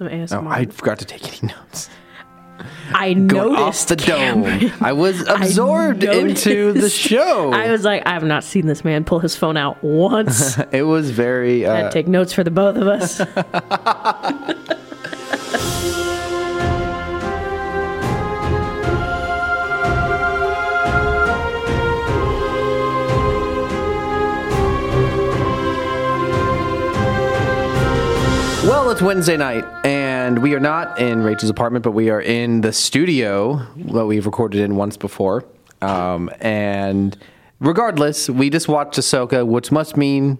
some ASMR. Oh, I forgot to take any notes. I Going noticed the Cameron. dome. I was absorbed noticed. into the show. I was like, I have not seen this man pull his phone out once. it was very. I had Uh, to take notes for the both of us. it's Wednesday night, and we are not in Rachel's apartment, but we are in the studio that we've recorded in once before. Um, and regardless, we just watched Ahsoka, which must mean.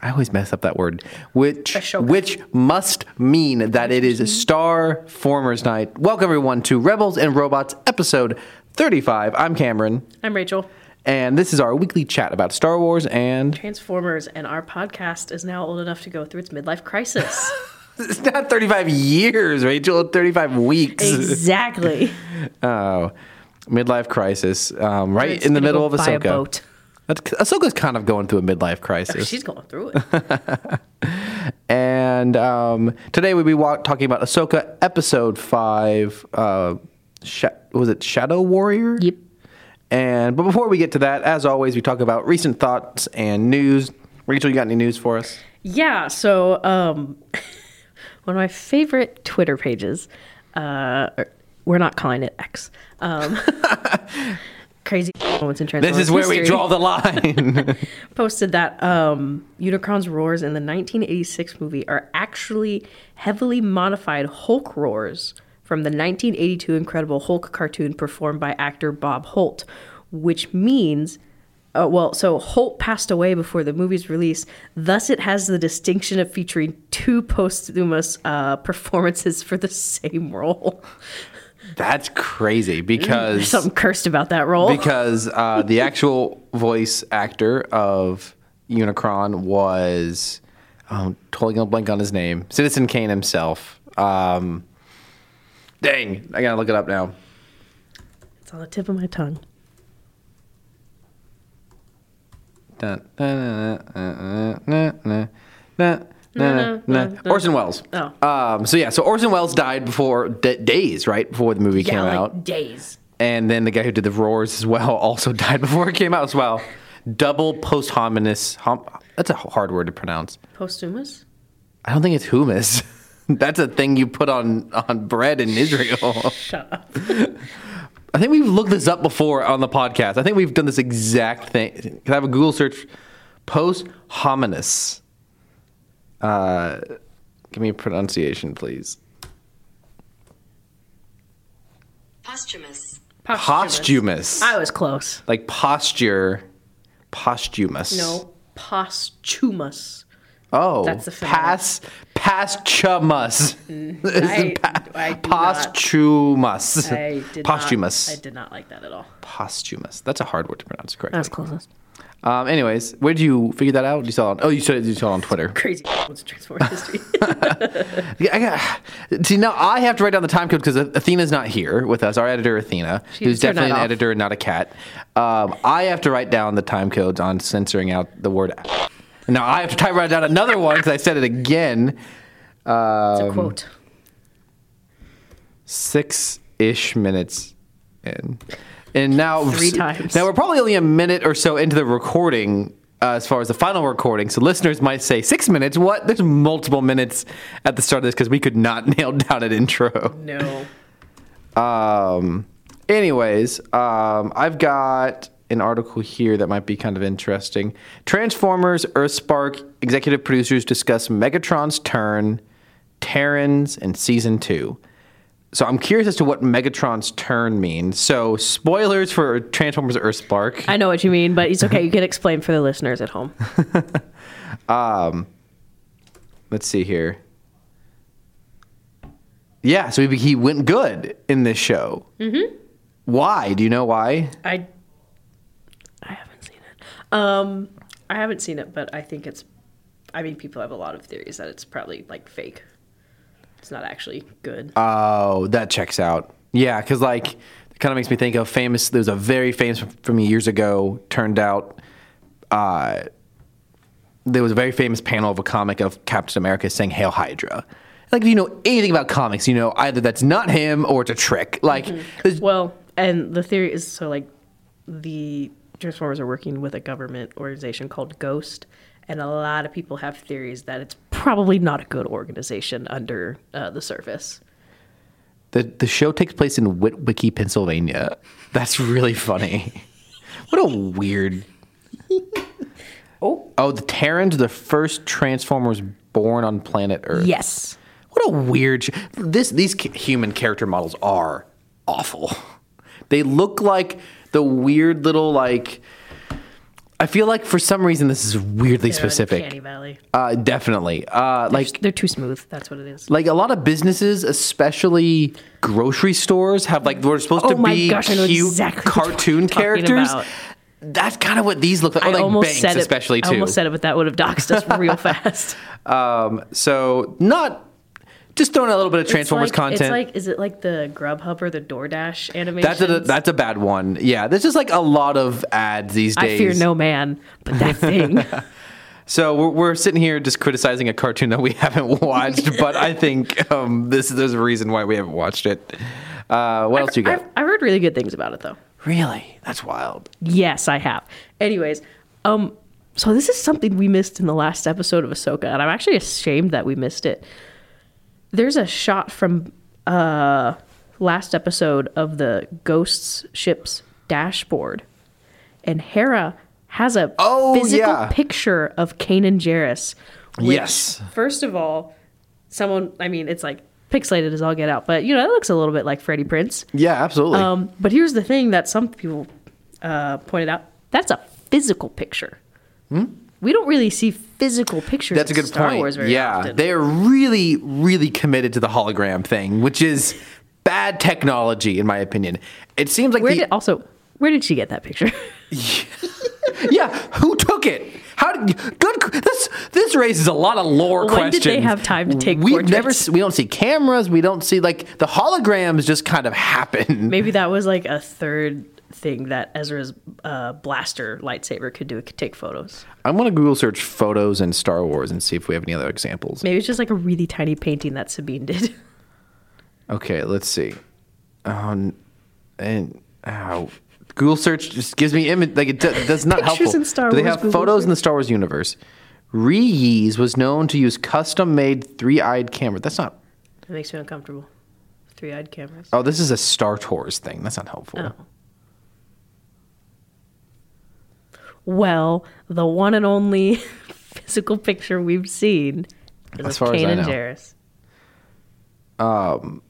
I always mess up that word. Which Ashoka. which must mean that it is Star Formers Night. Welcome everyone to Rebels and Robots episode 35. I'm Cameron, I'm Rachel. and this is our weekly chat about Star Wars and Transformers, and our podcast is now old enough to go through its midlife crisis. it's not 35 years, Rachel, 35 weeks. exactly. Oh, midlife crisis, um, right in the middle of buy a Ahsoka. boat. Ahsoka's kind of going through a midlife crisis. She's going through it. And um, today we'll be wa- talking about Ahsoka episode five. Uh, Sha- was it Shadow Warrior? Yep. And but before we get to that, as always, we talk about recent thoughts and news. Rachel, you got any news for us? Yeah, so um, one of my favorite Twitter pages. Uh, we're not calling it X, um, crazy moments in Transformers This is where we draw the line. posted that um, Unicron's roars in the 1986 movie are actually heavily modified Hulk roars from the 1982 Incredible Hulk cartoon performed by actor Bob Holt, which means uh, well, so Holt passed away before the movie's release. Thus, it has the distinction of featuring two posthumous uh, performances for the same role. That's crazy because Something cursed about that role. because uh, the actual voice actor of Unicron was um, totally gonna blank on his name, Citizen Kane himself. Um, dang, I gotta look it up now. it's on the tip of my tongue. Orson Welles. Oh. Um, so yeah, so Orson Welles died before d- days, right before the movie came like out. Days. And then the guy who did the roars as well also died before it came out as well. Double post hominous. Hom- that's a hard word to pronounce. Posthumous. I don't think it's humus. that's a thing you put on on bread in Israel. Shut up. I think we've looked this up before on the podcast. I think we've done this exact thing. Can I have a Google search? Post hominis. Uh, give me a pronunciation, please. Posthumous. Posthumous. I was close. Like posture. Posthumous. No, posthumous. Oh, That's the phonetic. pass posthumous. I, I Posthumous. I did Posthumous. Not, I did not like that at all. Posthumous. That's a hard word to pronounce correctly. That was closest. Um, anyways, where did you figure that out? You saw it on, oh, you saw it, you saw it on Twitter. Crazy. What's Transformers history? Yeah, I got, see, now I have to write down the time code because Athena's not here with us. Our editor, Athena, She who's definitely an off. editor and not a cat. Um, I have to write down the time codes on censoring out the word. Now I have to type write down another one because I said it again. it's a Um, quote. Six ish minutes in, and now Three times. Now we're probably only a minute or so into the recording. Uh, as far as the final recording, so listeners might say six minutes. What? There's multiple minutes at the start of this because we could not nail down an intro. No. Um, anyways, um, I've got an article here that might be kind of interesting. Transformers Earthspark executive producers discuss Megatron's turn, Terrans, and season two. So I'm curious as to what Megatron's turn means. So spoilers for Transformers Earthspark. I know what you mean, but it's okay. You can explain for the listeners at home. Um, let's see here. Yeah, so he, he went good in this show. Mm-hmm. Why? Do you know why? I I haven't seen it. Um, I haven't seen it, but I think it's. I mean, people have a lot of theories that it's probably like fake. It's not actually good. Oh, that checks out. Yeah, because like it kind of makes me think of famous. There was a very famous from years ago. Turned out, uh, there was a very famous panel of a comic of Captain America saying "Hail Hydra," like if you know anything about comics, you know either that's not him or it's a trick. Like, there's- Well, and the theory is so like the Transformers are working with a government organization called Ghost, and a lot of people have theories that it's probably not a good organization under uh, the surface. the the show takes place in Witwicky, Pennsylvania. That's really funny. What a weird. Oh, Oh, the Terrans, are the first Transformers born on planet Earth. yes. What a weird. Sh- this these human character models are awful. They look like the weird little like. I feel like for some reason this is weirdly They're specific. Valley. Uh, definitely. Uh, like They're too smooth. That's what it is. like a lot of businesses, especially grocery stores, have like we're supposed Oh to be gosh, I cute exactly cartoon characters. about. That's kind of what these look like. Oh, I like almost Banks, said it. especially too. I almost said it, but that would have doxed us real fast. Um, so not just throwing a little bit of Transformers it's like, content. It's like, is it like the Grubhub or the DoorDash animation? That's a that's a bad one. Yeah, there's just like a lot of ads these days. I fear no man, but that thing. So we're, we're sitting here just criticizing a cartoon that we haven't watched, but I think um, this there's a reason why we haven't watched it. Uh, what else do you got? I've, I've heard really good things about it though. really? That's wild. Yes, I have. Anyways, um, so this is something we missed in the last episode of Ahsoka, and I'm actually ashamed that we missed it. There's a shot from uh last episode of the Ghosts ship's dashboard, and Hera has a Oh, physical yeah. picture of Kanan Jarrus. which, Yes. First of all, someone I mean, it's like pixelated as all get out, but you know, it looks a little bit like Freddie Prinze. Yeah, absolutely. Um, but here's the thing that some people uh, pointed out: that's a physical picture. We don't really see physical pictures. That's a good Star point. Wars very yeah, often. they're really, really committed to the hologram thing, which is bad technology, in my opinion. It seems like Where the, did also? Where did she get that picture? yeah, who took it? How did good? This this raises a lot of lore When questions. did they have time to take We've never we don't see cameras. We don't see like the holograms just kind of happen. Maybe that was like a third thing that Ezra's uh, blaster lightsaber could do. It could take photos. I'm gonna Google search photos in Star Wars and see if we have any other examples. Maybe it's just like a really tiny painting that Sabine did. Okay, let's see. Um, and oh, Google search just gives me image like it do, that's not Pictures helpful. in Star Do they have Google photos in the. Star Wars universe? Reese was known to use custom-made three-eyed camera. That's not. It makes me uncomfortable. Three-eyed cameras. Oh, this is a Star Tours thing. That's not helpful. Oh. Well, the one and only physical picture we've seen is As of far as I Kanan know. Jarrus. Um,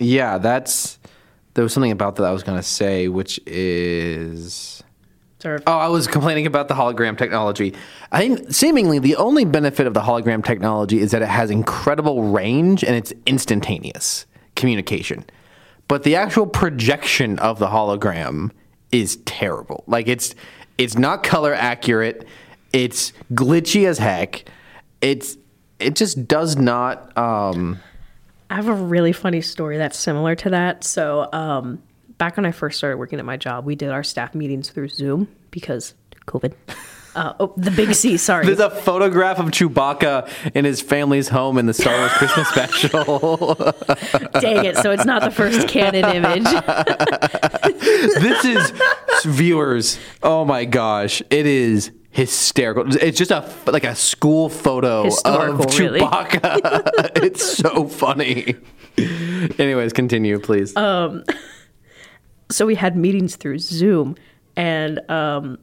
yeah, that's. There was something about that I was gonna say, which is. Sort of Oh, I was complaining about the hologram technology. I think seemingly the only benefit of the hologram technology is that it has incredible range and it's instantaneous communication. But the actual projection of the hologram is terrible. Like it's it's not color accurate. It's glitchy as heck. It's it just does not um I have a really funny story that's similar to that. So, um, back when I first started working at my job, we did our staff meetings through Zoom because COVID. Uh, oh, the big C, sorry. there's a photograph of Chewbacca in his family's home in the Star Wars Christmas special. Dang it. So it's not the first canon image. this is viewers. Oh my gosh, it is hysterical. It's just a like a school photo Historical, of really. Chewbacca. it's so funny. Anyways, continue, please. Um, so we had meetings through Zoom, and um,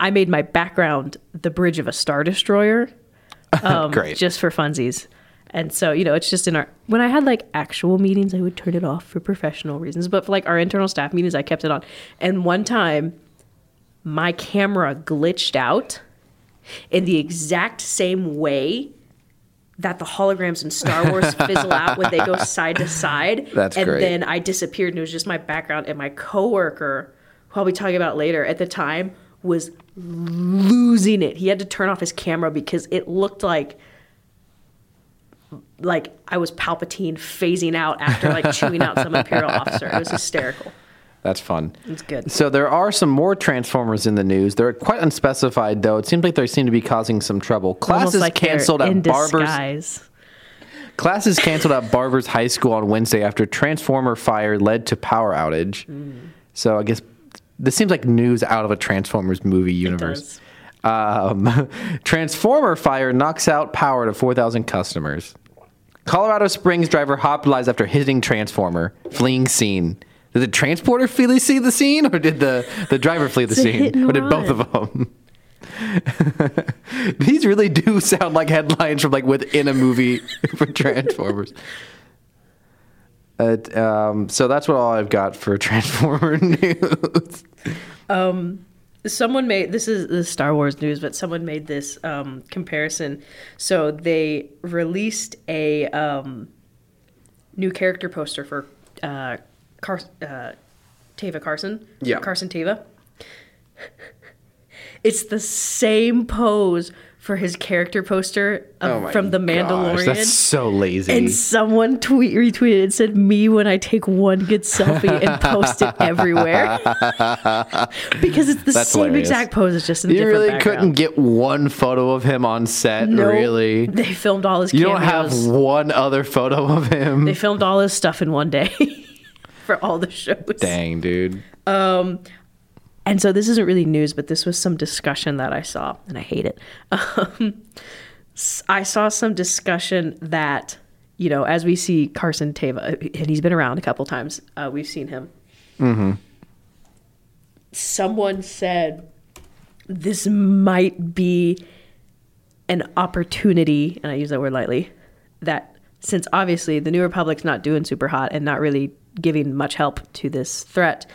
I made my background the bridge of a Star Destroyer. um, Great. just for funsies. And so, you know, it's just in our when I had like actual meetings, I would turn it off for professional reasons. But for like our internal staff meetings, I kept it on. And one time, my camera glitched out in the exact same way that the holograms in Star Wars fizzle out when they go side to side. That's and great. then I disappeared and it was just my background and my coworker, who I'll be talking about later, at the time was losing it. He had to turn off his camera because it looked like like I was Palpatine phasing out after like chewing out some Imperial officer. It was hysterical. That's fun. It's good. So there are some more Transformers in the news. They're quite unspecified, though. It seems like they seem to be causing some trouble. Class Almost is like canceled at Barbers. disguise. Classes canceled at Barber's High School on Wednesday after transformer fire led to power outage. Mm. So I guess this seems like news out of a Transformers movie universe. Um, transformer fire knocks out power to 4,000 customers. Colorado Springs driver hospitalized after hitting transformer, fleeing scene. Did the transporter flee see the scene, or did the, the driver flee the It's a hit scene, and or did both of them? These really do sound like headlines from like within a movie for Transformers. Uh, um, so that's what all I've got for Transformer news. someone made this is the Star Wars news, but someone made this um, comparison. So they released a um, new character poster for uh, Car- uh, Teva Carson. Yeah. Carson Teva. it's the same pose for his character poster of, Oh from The gosh, Mandalorian. that's so lazy. and someone tweet retweeted and said, "Me when I take one good selfie and post it everywhere," because it's the That's same hilarious. exact pose. It's just in a you different really background. couldn't get one photo of him on set, No, really. They filmed all his You cameos. don't have one other photo of him. They filmed all his stuff in one day for all the shows. Dang, dude. Um, And so this isn't really news, but this was some discussion that I saw, and I hate it. Um, I saw some discussion that, you know, as we see Carson Teva, and he's been around a couple times, uh, we've seen him. Someone said this might be an opportunity, and I use that word lightly, that since obviously the New Republic's not doing super hot and not really giving much help to this threat,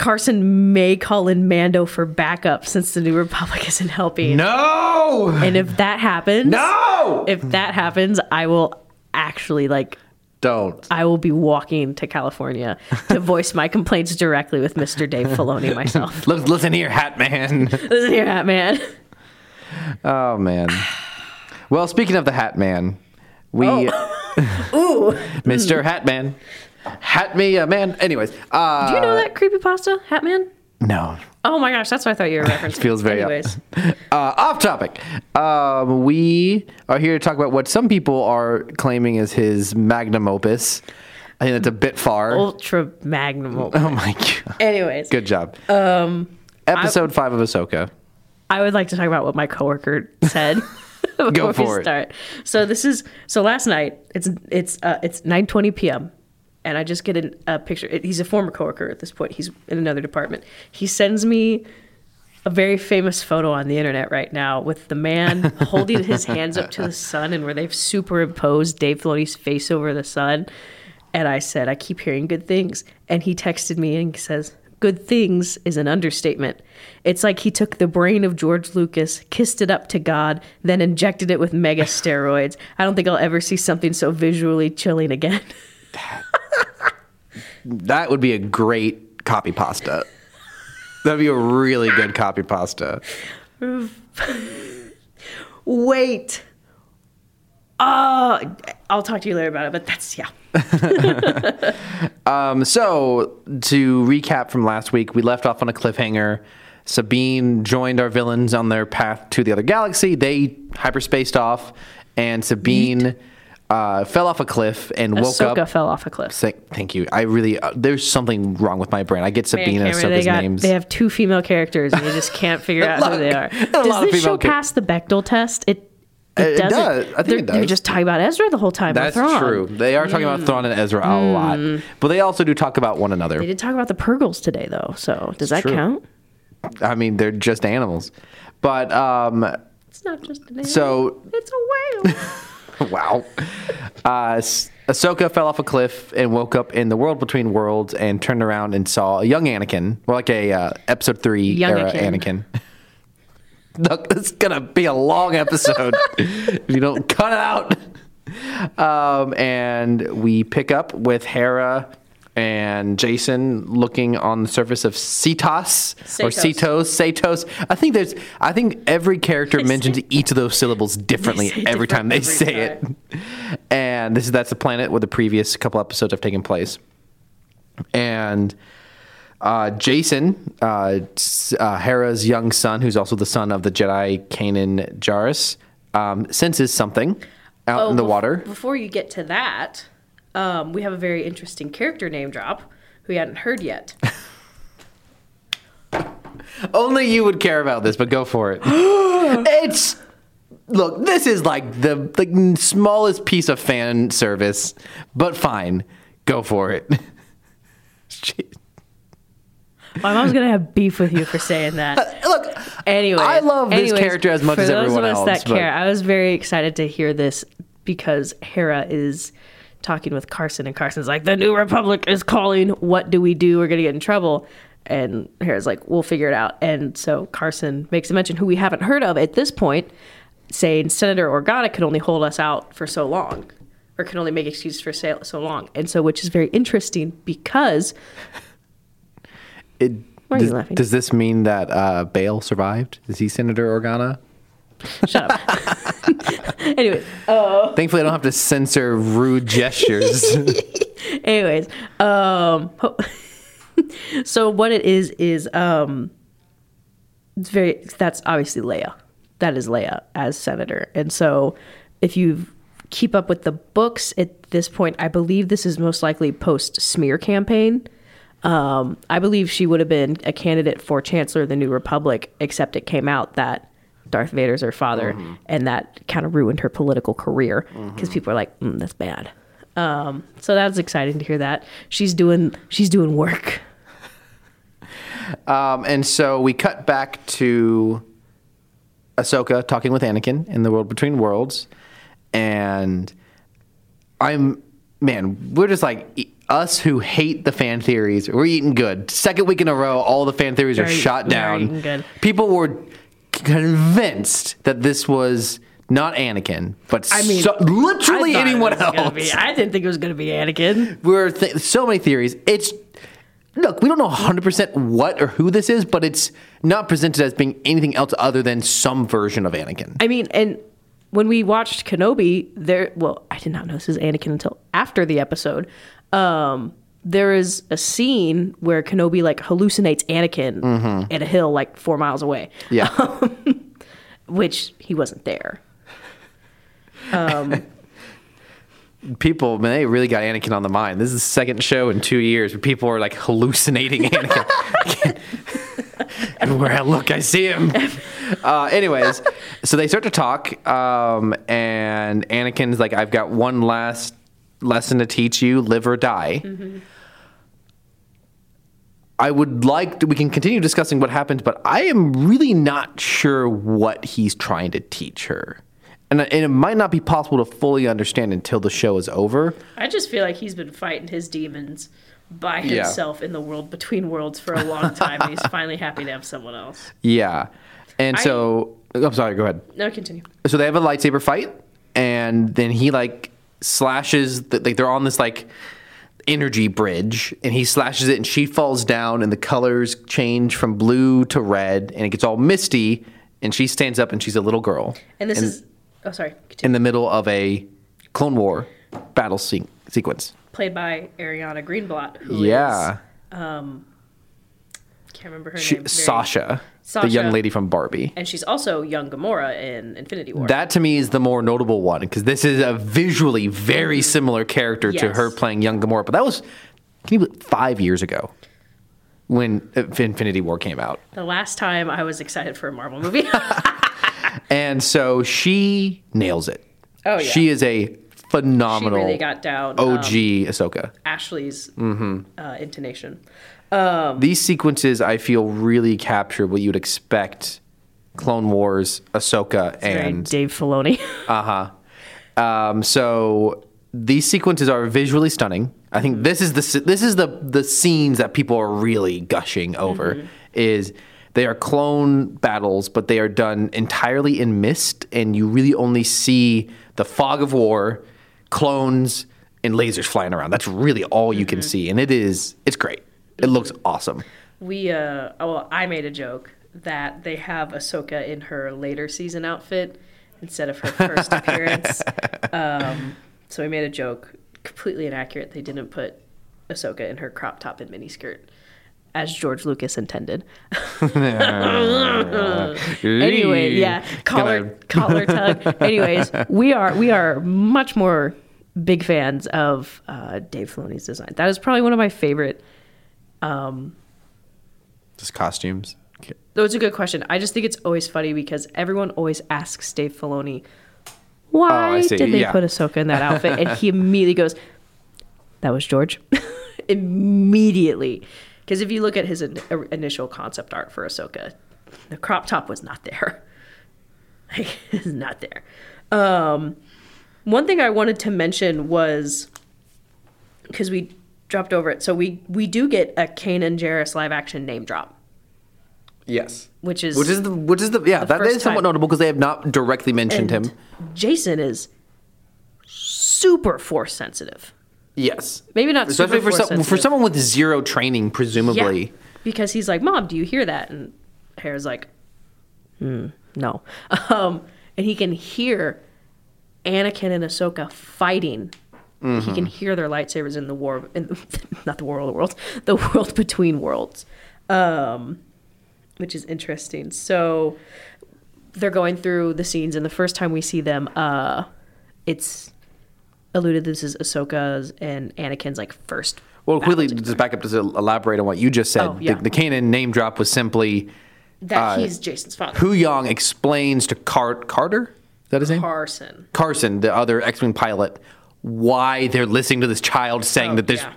Carson may call in Mando for backup since the New Republic isn't helping. No! And if that happens, No! if that happens, I will actually like Don't. I will be walking to California to voice my complaints directly with Mr. Dave Filoni myself. Listen here, Hat Man. Listen here, Hat Man. Oh man. Well, speaking of the Hat Man, we oh. Ooh, Mr. Mm. Hat Man. Hat me a man. Anyways, uh do you know that creepy pasta, Hat Man? no. Oh my gosh, that's what I thought you were referencing. Feels very Anyways, uh, off topic. Um, we are here to talk about what some people are claiming is his magnum opus. I think that's a bit far. ultra magnum. oh my god. Anyways, Good job. Um, Episode five of Ahsoka. I would like to talk about what my coworker said. before Go we for it. start. So this is so last night. It's it's uh, it's nine twenty p.m. and I just get an, a picture. He's a former coworker at this point. He's in another department. He sends me a very famous photo on the internet right now with the man holding his hands up to the sun and where they've superimposed Dave Filoni's face over the sun. And I said, I keep hearing good things. And he texted me and says, Good things is an understatement. It's like he took the brain of George Lucas, kissed it up to God, then injected it with mega steroids. I don't think I'll ever see something so visually chilling again. That would be a great copy pasta. That'd be a really good copy pasta. Wait. Uh, I'll talk to you later about it, but that's, yeah. Um, so to recap from last week, we left off on a cliffhanger. Sabine joined our villains on their path to the other galaxy. They hyperspaced off, and Sabine uh, fell off a cliff and woke up. Ahsoka up. fell off a cliff. Say- Thank you. I really uh, there's something wrong with my brain. I get Man, Sabine and Cameron, they, got, names. they have two female characters, and you just can't figure out who they are. Does this show char- pass the Bechdel test? It it, It doesn't. does. I think they're, it They're just talking about Ezra the whole time. That's Thrawn. true. They are talking about Thrawn and Ezra a lot, but they also do talk about one another. They did talk about the Purrgils today, though. So does that true. count? I mean, they're just animals. But um, It's not just an animal. so it's a whale. wow. Uh, Ahsoka fell off a cliff and woke up in the world between worlds and turned around and saw a young Anakin, more like a uh, episode three Young era Anakin. Anakin. Look, this is gonna be a long episode if you don't cut it out. Um, and we pick up with Hera and Jacen looking on the surface of Seatos or Seatos. Seatos. I think there's. I think every character mentions each of those syllables differently every time they different say every it. And this is that's the planet where the previous couple episodes have taken place. And uh, Jacen, uh, uh, Hera's young son, who's also the son of the Jedi Kanan Jarrus, um, senses something out in the bef- water. Before you get to that, um, we have a very interesting character name drop who you hadn't heard yet. Only you would care about this, but go for it. it's look. This is like the like smallest piece of fan service, but fine. Go for it. My mom's gonna have beef with you for saying that. Look, Anyway, I love this anyways, character as much for as those everyone of us else, that but- care, I was very excited to hear this because Hera is talking with Carson, and Carson's like, "The New Republic is calling. What do we do? We're gonna get in trouble." And Hera's like, "We'll figure it out." And so Carson makes a mention who we haven't heard of at this point, saying Senator Organa could only hold us out for so long, or can only make excuses for so, long. And so, which is very interesting because It, Why are you does, laughing? does this mean that uh, Bail survived? Is he Senator Organa? Shut up. anyway, Thankfully, I don't have to censor rude gestures. anyways um so what it is is um it's very that's obviously leia that is leia as senator and so if you keep up with the books at this point i believe this is most likely post smear campaign um, I believe she would have been a candidate for Chancellor of the New Republic, except it came out that Darth Vader's her father, and that kind of ruined her political career because people are like, mm, "That's bad." Um, so that's exciting to hear that she's doing she's doing work. Um, and so we cut back to Ahsoka talking with Anakin in the world between worlds, and I'm man, we're just like us who hate the fan theories. We're eating good. Second week in a row, all the fan theories are shot down. People were convinced that this was not Anakin, but I mean, so, literally I anyone else. be- I didn't think it was going to be Anakin. We're th- so many theories. It's look, we don't know 100% what or who this is, but it's not presented as being anything else other than some version of Anakin. I mean, and when we watched Kenobi, there. Well, I did not know this is Anakin until after the episode. Um, there is a scene where Kenobi like hallucinates Anakin Mm-hmm. at a hill like four miles away, Yeah. which he wasn't there. people, man, they really got Anakin on the mind. This is the second show in two years where people are like hallucinating Anakin. Everywhere I look, I see him. Uh, anyways, so they start to talk, um, and Anakin's like, "I've got one last lesson to teach you: live or die." I would like to, we can continue discussing what happened, but I am really not sure what he's trying to teach her. And, and it might not be possible to fully understand until the show is over. I just feel like he's been fighting his demons by Yeah. himself in the world between worlds for a long time. and he's finally happy to have someone else. Yeah. And I- so, oh, I'm sorry, go ahead. No, continue. So they have a lightsaber fight, and then he like slashes, the, like they're on this like energy bridge, and he slashes it, and she falls down, and the colors change from blue to red, and it gets all misty, and she stands up, and she's a little girl. And this in, is oh sorry, continue. in the middle of a Clone War battle se- sequence. played by Ariana Greenblatt, who is Yeah. Um can't remember her She, name. very- Sasha, Sasha. the young lady from Barbie. and she's also young Gamora in Infinity War. That to me is the more notable one because this is a visually very similar character to Mm-hmm. Her playing young Gamora. But that was can you believe, five years ago when Infinity War came out, the last time I was excited for a Marvel movie. and so she nails it. Oh, yeah. she is a phenomenal. she really got down OG um, Ahsoka. Ashley's Mm-hmm. uh, intonation. These sequences I feel really capture what you'd expect Clone Wars, Ahsoka, and Dave Filoni. Uh huh. Um, so these sequences are visually stunning. I think this is the this is the the scenes that people are really gushing over. Is they are clone battles, but they are done entirely in mist, and you really only see the fog of war, clones, and lasers flying around. That's really all you can see, and it is it's great. It looks awesome. we uh oh, well, I made a joke that they have Ahsoka in her later season outfit instead of her first appearance. Um, so we made a joke, completely inaccurate. They didn't put Ahsoka in her crop top and miniskirt. as George Lucas intended. anyway, yeah, collar collar tug. Anyways, we are we are much more big fans of uh, Dave Filoni's design. That is probably one of my favorite. Just costumes. It's a good question. I just think it's always funny because everyone always asks Dave Filoni, "Why Oh, did they Yeah. put Ahsoka in that outfit?" and he immediately goes, "That was George." immediately, because if you look at his in- initial concept art for Ahsoka, the crop top was not there. Like, it's not there. Um, one thing I wanted to mention was because we dropped over it. So we we do get a Kanan Jarrus live action name drop, Yes. which is Which is the which is the yeah that first is somewhat time. notable because they have not directly mentioned and him. Jacen is super force sensitive. Yes. Maybe not Especially super for force some, for someone with zero training, presumably. Yeah, because he's like, "Mom, do you hear that?" And Hera's like, hmm, "No," um, and he can hear Anakin and Ahsoka fighting. He can hear their lightsabers in the war, in, the, not the war of the worlds, the world between worlds, um, which is interesting. So they're going through the scenes, and the first time we see them, uh, it's alluded this is Ahsoka's and Anakin's like first. Well, quickly, just back up to elaborate on what you just said. Oh, yeah. the, the Kanan name drop was simply that uh, he's Jacen's father. Huyang explains to Car- Carter, is that his name? Carson. Carson, the other X-wing pilot, why they're listening to this child saying Oh, that there's, yeah.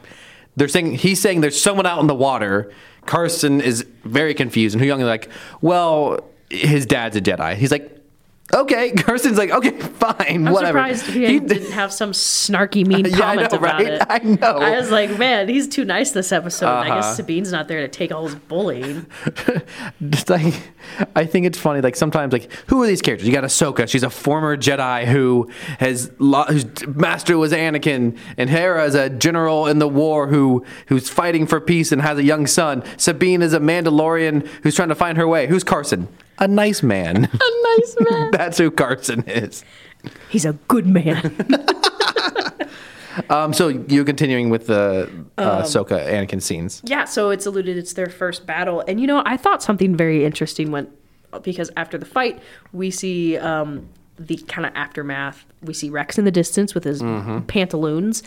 they're saying he's saying there's someone out in the water. Carson is very confused, and Huyang is like, well, his dad's a Jedi. He's like, okay. Carson's like, okay, fine, I'm whatever. surprised he, He- didn't have some snarky, mean Yeah, I comment know, about right? it. I know. Uh-huh. I was like, man, he's too nice this episode. I guess Sabine's not there to take all his bullying. Just like, I think it's funny. Like sometimes, like who are these characters? You got Ahsoka. She's a former Jedi who has lo- whose master was Anakin, and Hera is a general in the war who who's fighting for peace and has a young son. Sabine is a Mandalorian who's trying to find her way. Who's Carson? A nice man. A nice man. That's who Carson is. He's a good man. Um, so you're continuing with the Um, uh, Ahsoka Anakin scenes. yeah, so it's alluded it's their first battle. And you know, I thought something very interesting went because after the fight, we see um, the kind of aftermath. We see Rex in the distance with his Mm-hmm. pantaloons.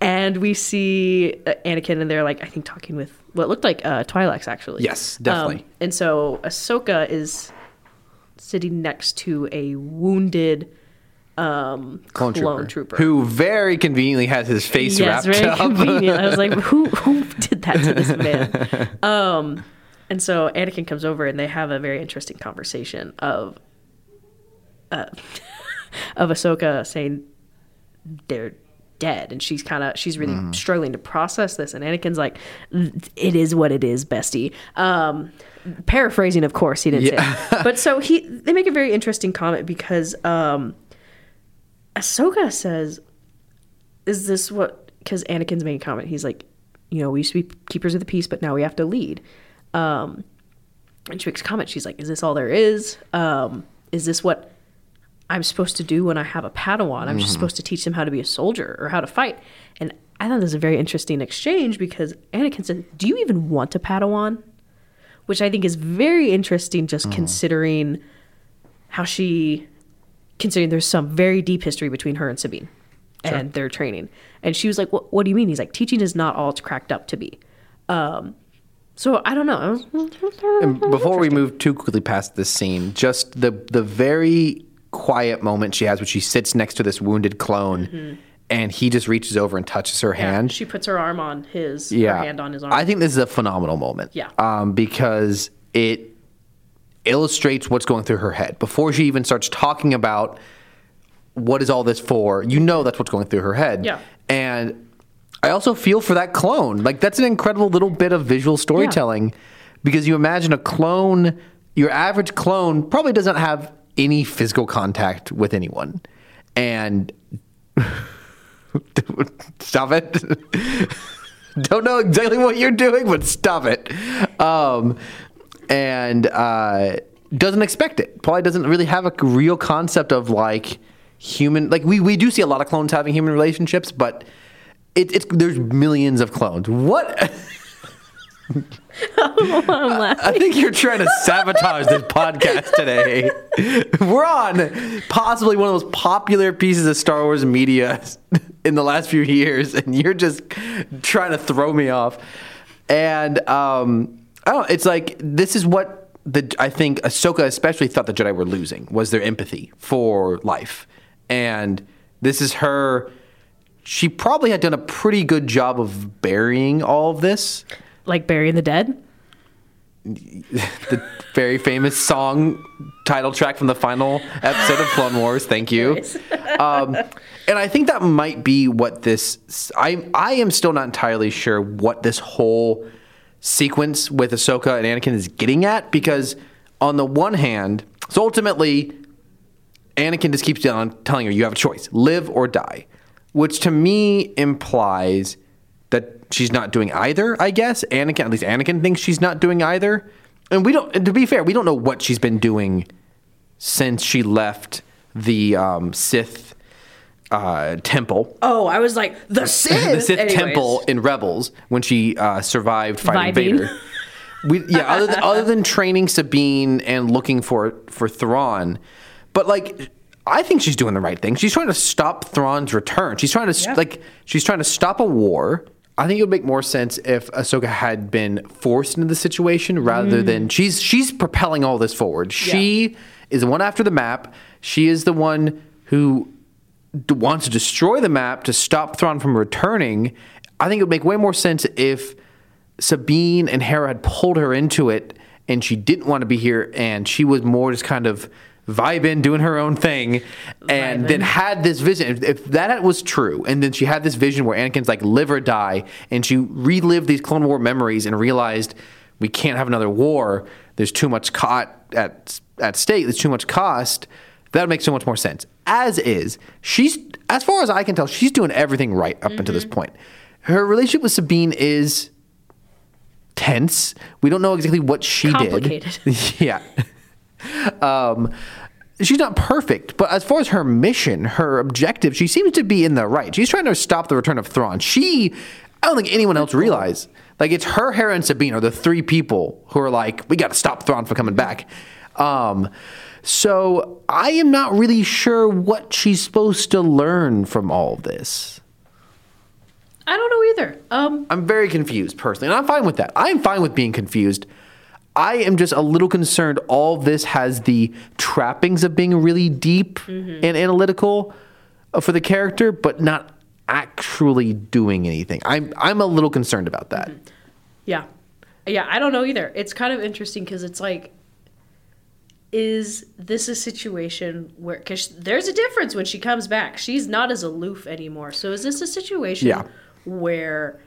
And we see uh, Anakin and they're like, I think talking with what looked like uh, Twi'leks actually. Yes, definitely. Um, and so Ahsoka is sitting next to a wounded um, Clone, clone, trooper, trooper. who very conveniently has his face Yes, wrapped very up. convenient. I was like, who who did that to this man? Um, and so Anakin comes over and they have a very interesting conversation of uh, of Ahsoka saying they're dead. And she's kind of she's really Mm. struggling to process this. And Anakin's like it is what it is bestie. Um paraphrasing of course he didn't say it. but so he they make a very interesting comment because um Ahsoka says is this what because Anakin's main comment he's like you know we used to be keepers of the peace but now we have to lead. Um and she makes a comment. She's like is this all there is? Um is this what I'm supposed to do when I have a Padawan. I'm just supposed to teach them how to be a soldier or how to fight. And I thought this was a very interesting exchange because Anakin said, Do you even want a Padawan? Which I think is very interesting just considering how she, considering there's some very deep history between her and Sabine and their training. And she was like, what, what do you mean? He's like, Teaching is not all it's cracked up to be. Um, so I don't know. And before we move too quickly past this scene, just the the very quiet moment she has when she sits next to this wounded clone, and he just reaches over and touches her hand. She puts her arm on his, yeah, hand on his arm. I think this is a phenomenal moment. Yeah. um, because it illustrates what's going through her head before she even starts talking about what is all this for. You know that's what's going through her head. Yeah. and I also feel for that clone. Like that's an incredible little bit of visual storytelling because you imagine a clone, your average clone probably doesn't have any physical contact with anyone. And stop it. Don't know exactly what you're doing, but stop it. Um, and uh, doesn't expect it. Probably doesn't really have a real concept of like human. Like we, we do see a lot of clones having human relationships, but it, it's there's millions of clones. What? Laughing. I think you're trying to sabotage this podcast today. We're on possibly one of the most popular pieces of Star Wars media in the last few years, and you're just trying to throw me off. And um, I don't. It's like this is what the I think Ahsoka especially thought the Jedi were losing was their empathy for life, and this is her. She probably had done a pretty good job of burying all of this Like burying the dead. the very famous song title track from the final episode of Clone Wars. Thank you. Um, and I think that might be what this. I I am still not entirely sure what this whole sequence with Ahsoka and Anakin is getting at because on the one hand, so ultimately, Anakin just keeps on telling her you have a choice: live or die, which to me implies she's not doing either. I guess Anakin, at least Anakin, thinks she's not doing either. And we don't. To be fair, we don't know what she's been doing since she left the um, Sith uh, temple, Oh, I was like the Sith. the Sith Anyways. temple in Rebels when she uh, survived fighting Vibing. Vader. We, yeah, other than, other than training Sabine and looking for for Thrawn, but like I think she's doing the right thing. She's trying to stop Thrawn's return. She's trying to Yeah. like she's trying to stop a war. I think it would make more sense if Ahsoka had been forced into the situation rather Mm. than she's she's propelling all this forward. She is the one after the map. She is the one who d- wants to destroy the map to stop Thrawn from returning. I think it would make way more sense if Sabine and Hera had pulled her into it and she didn't want to be here and she was more just kind of vibing, doing her own thing, and then had this vision. If, if that was true, and then she had this vision where Anakin's like live or die, and she relived these Clone War memories and realized we can't have another war. There's too much caught at at stake. There's too much cost. That would make so much more sense. As is, she's as far as I can tell, she's doing everything right up until this mm-hmm. point. Her relationship with Sabine is tense. We don't know exactly what she Complicated. did. yeah. Um, she's not perfect, but as far as her mission, her objective, she seems to be in the right. She's trying to stop the return of Thrawn. She, I don't think anyone else realized. Like it's her, Hera, and Sabine are the three people who are like, we got to stop Thrawn from coming back. Um, so I am not really sure what she's supposed to learn from all of this. I don't know either. Um, I'm very confused personally, and I'm fine with that. I'm fine with being confused. I am just a little concerned. All this has the trappings of being really deep and analytical uh, for the character, but not actually doing anything. I'm I'm a little concerned about that. yeah, yeah. I don't know either. It's kind of interesting because it's like, is this a situation where? Because there's a difference when she comes back. She's not as aloof anymore. So is this a situation Yeah. where?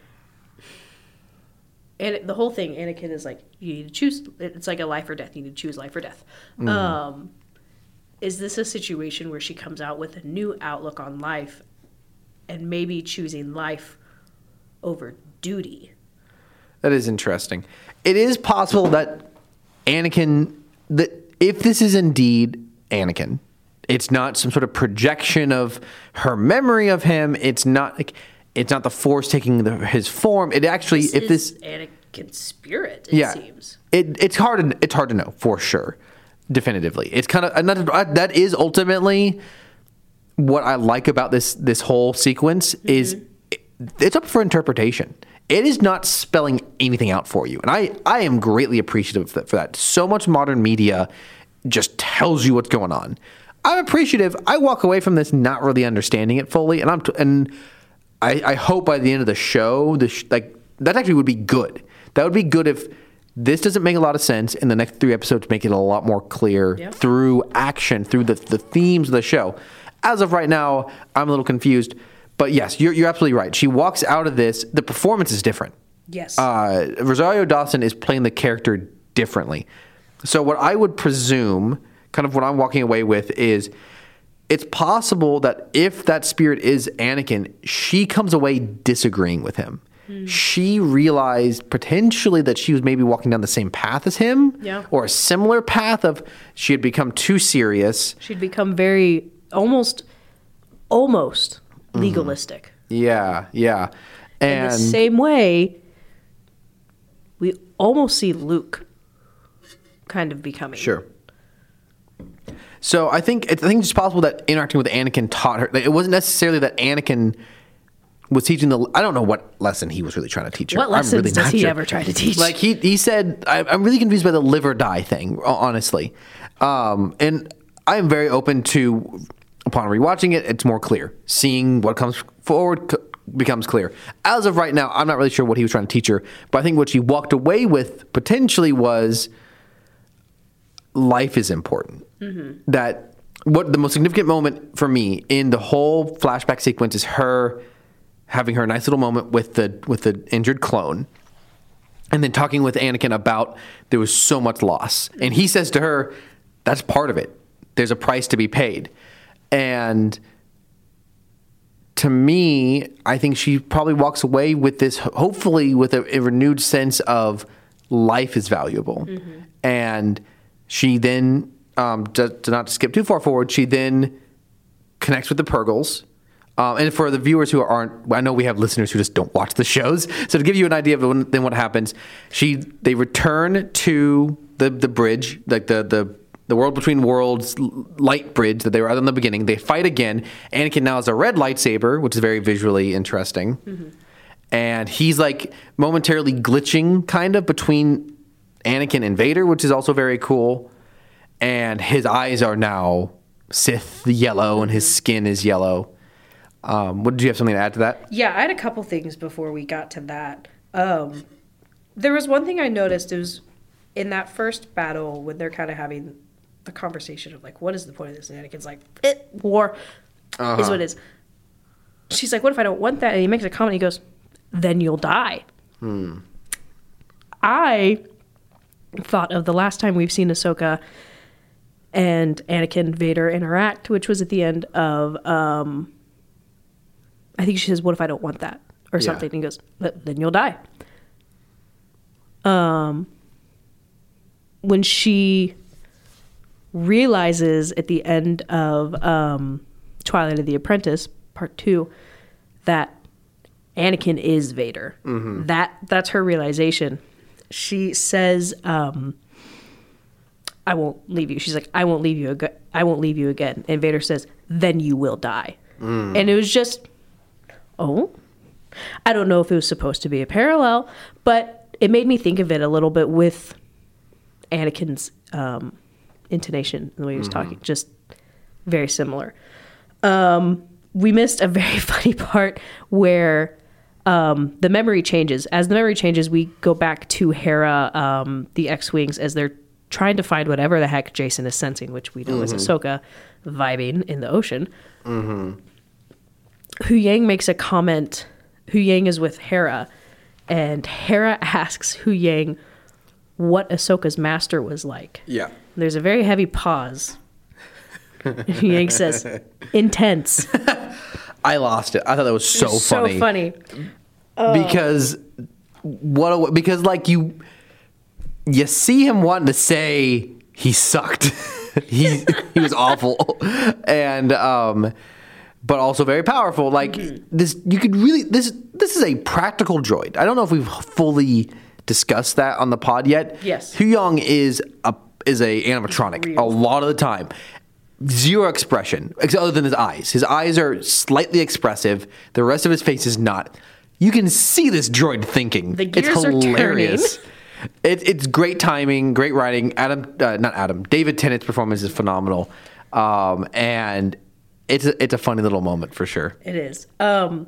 And the whole thing, Anakin is like, you need to choose. It's like a life or death. You need to choose life or death. Um, is this a situation where she comes out with a new outlook on life, and maybe choosing life over duty? That is interesting. It is possible that Anakin, that if this is indeed Anakin, it's not some sort of projection of her memory of him. It's not like it's not the Force taking the, his form. It actually, if this, is Anakin's spirit, it yeah, seems. it, it's hard. To, it's hard to know for sure, definitively. It's kind of another. Uh, that is ultimately what I like about this this whole sequence is mm-hmm. it, it's up for interpretation. It is not spelling anything out for you, and I I am greatly appreciative for that. For that. So much modern media just tells you what's going on. I'm appreciative. I walk away from this not really understanding it fully, and I'm t- and I, I hope by the end of the show, the sh- like that actually would be good. That would be good if this doesn't make a lot of sense, and the next three episodes make it a lot more clear Yeah. through action, through the, the themes of the show. As of right now, I'm a little confused. But yes, you're, you're absolutely right. She walks out of this, the performance is different. Yes. Uh, Rosario Dawson is playing the character differently. So, what I would presume, kind of what I'm walking away with, is it's possible that if that spirit is Anakin, she comes away disagreeing with him. She realized potentially that she was maybe walking down the same path as him, Yeah. or a similar path of she had become too serious. She'd become very almost, almost Mm-hmm. legalistic. Yeah, yeah. In And the same way, we almost see Luke kind of becoming. Sure. So I think I think it's possible that interacting with Anakin taught her. It wasn't necessarily that Anakin was teaching the. I don't know what lesson he was really trying to teach her. What lessons really does he sure. ever try to teach? Like he he said, I, I'm really confused by the live or die thing. Honestly, um, and I am very open to upon rewatching it, it's more clear. Seeing what comes forward c- becomes clear. As of right now, I'm not really sure what he was trying to teach her, but I think what she walked away with potentially was life is important. Mm-hmm. That what the most significant moment for me in the whole flashback sequence is her having her nice little moment with the with the injured clone and then talking with Anakin about there was so much loss. And he mm-hmm. says to her, that's part of it. There's a price to be paid. And to me, I think she probably walks away with this, hopefully, with a, a renewed sense of life is valuable. Mm-hmm. And she then, um, to, to not skip too far forward, she then connects with the Purrgils. Um, and for the viewers who aren't, I know we have listeners who just don't watch the shows. So to give you an idea of when, then what happens, she they return to the the bridge, like the the the world between worlds light bridge that they were at in the beginning. They fight again. Anakin now has a red lightsaber, which is very visually interesting. And he's like momentarily glitching, kind of between Anakin and Vader, which is also very cool. And his eyes are now Sith yellow, and his skin is yellow. Um, what did you have something to add to that? Yeah, I had a couple things before we got to that. Um, there was one thing I noticed. It was in that first battle when they're kind of having the conversation of like, what is the point of this? And Anakin's like, it, war is what it is. She's like, what if I don't want that? And he makes a comment. He goes, then you'll die. I thought of the last time we've seen Ahsoka and Anakin Vader interact, which was at the end of um, I think she says, "What if I don't want that?" or Yeah. something. And he goes, "Then you'll die." Um, when she realizes at the end of um, Twilight of the Apprentice Part Two that Anakin is Vader, that that's her realization. She says, um, "I won't leave you." She's like, "I won't leave you. Ag- I won't leave you again." And Vader says, "Then you will die." And it was just oh i don't know if it was supposed to be a parallel but it made me think of it a little bit with anakin's um, intonation and the way he was talking just very similar um, we missed a very funny part where um, the memory changes as the memory changes we go back to hera um, the x-wings as they're trying to find whatever the heck Jacen is sensing which we know is ahsoka vibing in the ocean Huyang makes a comment. Huyang is with Hera, and Hera asks Huyang what Ahsoka's master was like. Yeah. There's a very heavy pause. Huyang says, "Intense." I lost it. I thought that was so so funny. funny. because what a, because like you you see him wanting to say he sucked. he he was awful. And um but also very powerful. Like this you could really this this is a practical droid. I don't know if we've fully discussed that on the pod yet. Yes. Huyang is a is a animatronic a lot of the time. Zero expression, other than his eyes. His eyes are slightly expressive. The rest of his face is not. You can see this droid thinking. The it's gears are turning. hilarious. It, it's great timing, great writing. Adam, uh, not Adam, David Tennant's performance is phenomenal, um, and it's a, it's a funny little moment for sure. It is. Um,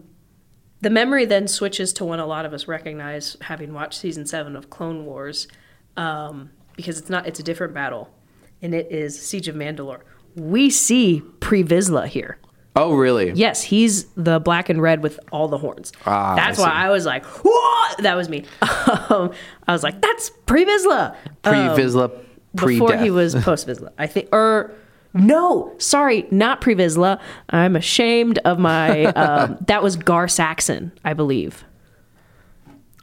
the memory then switches to one a lot of us recognize, having watched season seven of Clone Wars, um, because it's not. It's a different battle, and it is Siege of Mandalore. We see Pre Vizsla here. Oh, really? Yes, he's the black and red with all the horns. Ah, that's I why. I was like, "What?" That was me. Um, I was like, "That's pre Vizsla." Pre Vizsla, pre Before he was post Vizsla, I think. Or no, sorry, not pre Vizsla. I'm ashamed of my. Um, that was Gar Saxon, I believe.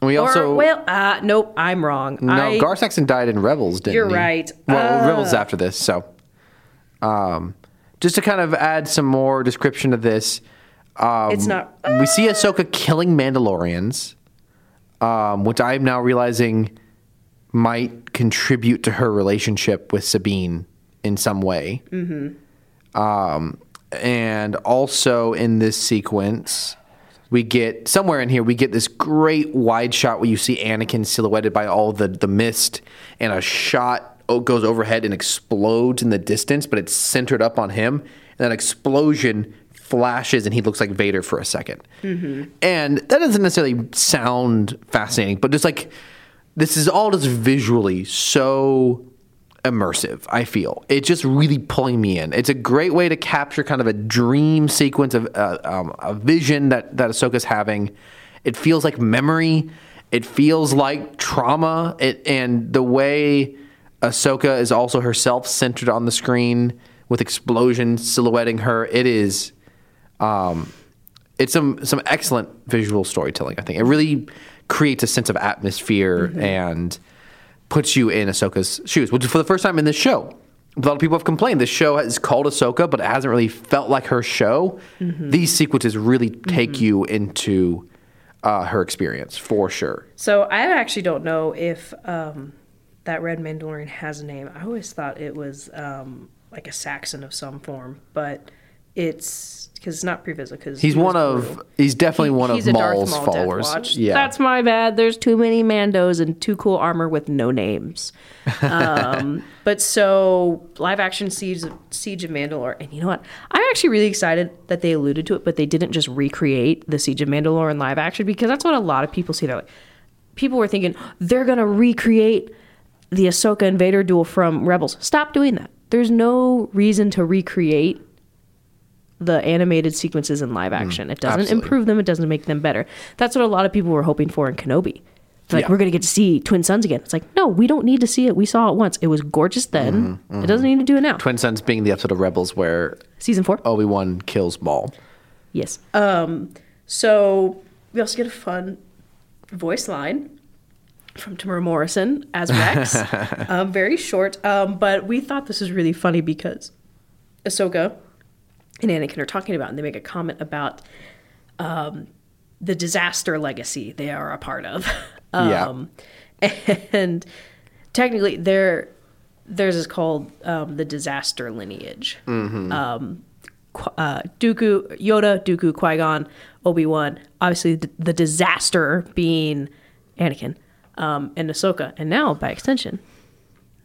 We also or well, uh, nope, I'm wrong. no. I, Gar Saxon died in Rebels, didn't You're he? right. Well, Uh. Rebels after this. So, um, just to kind of add some more description of this, it's not. we see Ahsoka killing Mandalorians, um, which I'm now realizing might contribute to her relationship with Sabine in some way. Mm-hmm. Um, and also in this sequence, we get somewhere in here we get this great wide shot where you see Anakin silhouetted by all the the mist, and a shot goes overhead and explodes in the distance, but it's centered up on him. And that explosion flashes, and he looks like Vader for a 2nd And that doesn't necessarily sound fascinating, but just like this is all just visually so immersive. I feel it's just really pulling me in. It's a great way to capture kind of a dream sequence of uh, um, a vision that that Ahsoka's having. It feels like memory. It feels like trauma. It and the way Ahsoka is also herself centered on the screen with explosions silhouetting her. It is um, it's some some excellent visual storytelling. I think it really creates a sense of atmosphere and puts you in Ahsoka's shoes, which is for the first time in this show. A lot of people have complained this show is called Ahsoka, but it hasn't really felt like her show. These sequences really take you into uh, her experience for sure. So I actually don't know if um, that red Mandalorian has a name. I always thought it was um, like a Saxon of some form, but it's because it's not Pre Vizsla. Because He's one of he's definitely one of he's a Darth Maul's Maul followers. Death Yeah, That's my bad. There's too many Mandos and too cool armor with no names. Um, but so live action Siege of, Siege of Mandalore, and you know what? I'm actually really excited that they alluded to it, but they didn't just recreate the Siege of Mandalore in live action because that's what a lot of people see. They're like, people were thinking they're gonna recreate the Ahsoka and Vader duel from Rebels. Stop doing that. There's no reason to recreate the animated sequences in live action. it doesn't Mm, absolutely. improve them. It doesn't make them better. That's what a lot of people were hoping for in Kenobi. Like Yeah. we're gonna get to see twin suns again. It's like no, we don't need to see it. We saw it once. It was gorgeous then. Mm-hmm, It doesn't need to do it now. Twin Suns being the episode of Rebels where Season four. Obi Wan kills Maul. Yes. Um. So we also get a fun voice line from Temuera Morrison as Rex. um, very short. Um. But we thought this was really funny because Ahsoka and Anakin are talking about, and they make a comment about um, the disaster legacy they are a part of. Yeah. um, And technically, there theirs is called um, the disaster lineage. Um, Qu- uh, Dooku, Yoda, Dooku, Qui Gon, Obi Wan. Obviously, the, the disaster being Anakin um, and Ahsoka, and now by extension,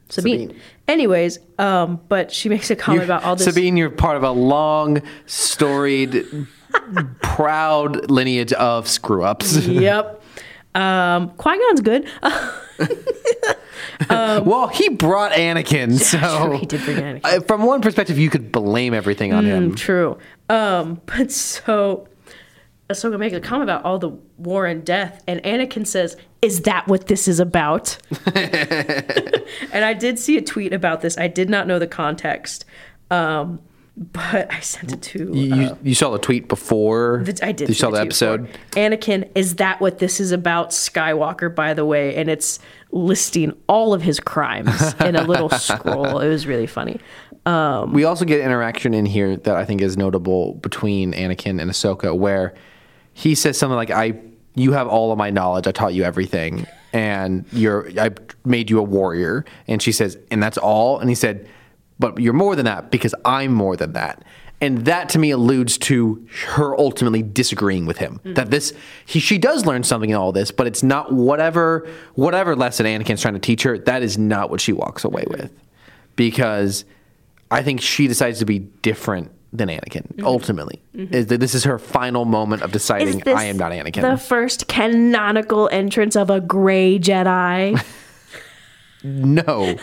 Sabine. Sabine. Anyways, um, but she makes a comment about all this. Sabine, you're part of a long, storied, proud lineage of screw ups. Yep. Um, Qui Gon's good. well, he brought Anakin, so True, he did bring Anakin. Uh, from one perspective, you could blame everything on him. True. Um, but so Ahsoka makes a comment about all the war and death, and Anakin says, "Is that what this is about?" and I did see a tweet about this. I did not know the context, um, but I sent it to. You, you, you saw the tweet before. The- I did. You saw the tweet before. episode. Anakin, is that what this is about? Skywalker, by the way, and it's listing all of his crimes in a little scroll. It was really funny. We also get interaction in here that I think is notable between Anakin and Ahsoka, where he says something like, "I, you have all of my knowledge. I taught you everything, and you're, I made you a warrior." And she says, "And that's all." And he said, "But you're more than that because I'm more than that." And that to me alludes to her ultimately disagreeing with him. That this, he, she does learn something in all this, but it's not whatever, whatever lesson Anakin's trying to teach her. That is not what she walks away with, because I think she decides to be different than Anakin. Ultimately, is that this is her final moment of deciding I am not Anakin. The first canonical entrance of a gray Jedi. no,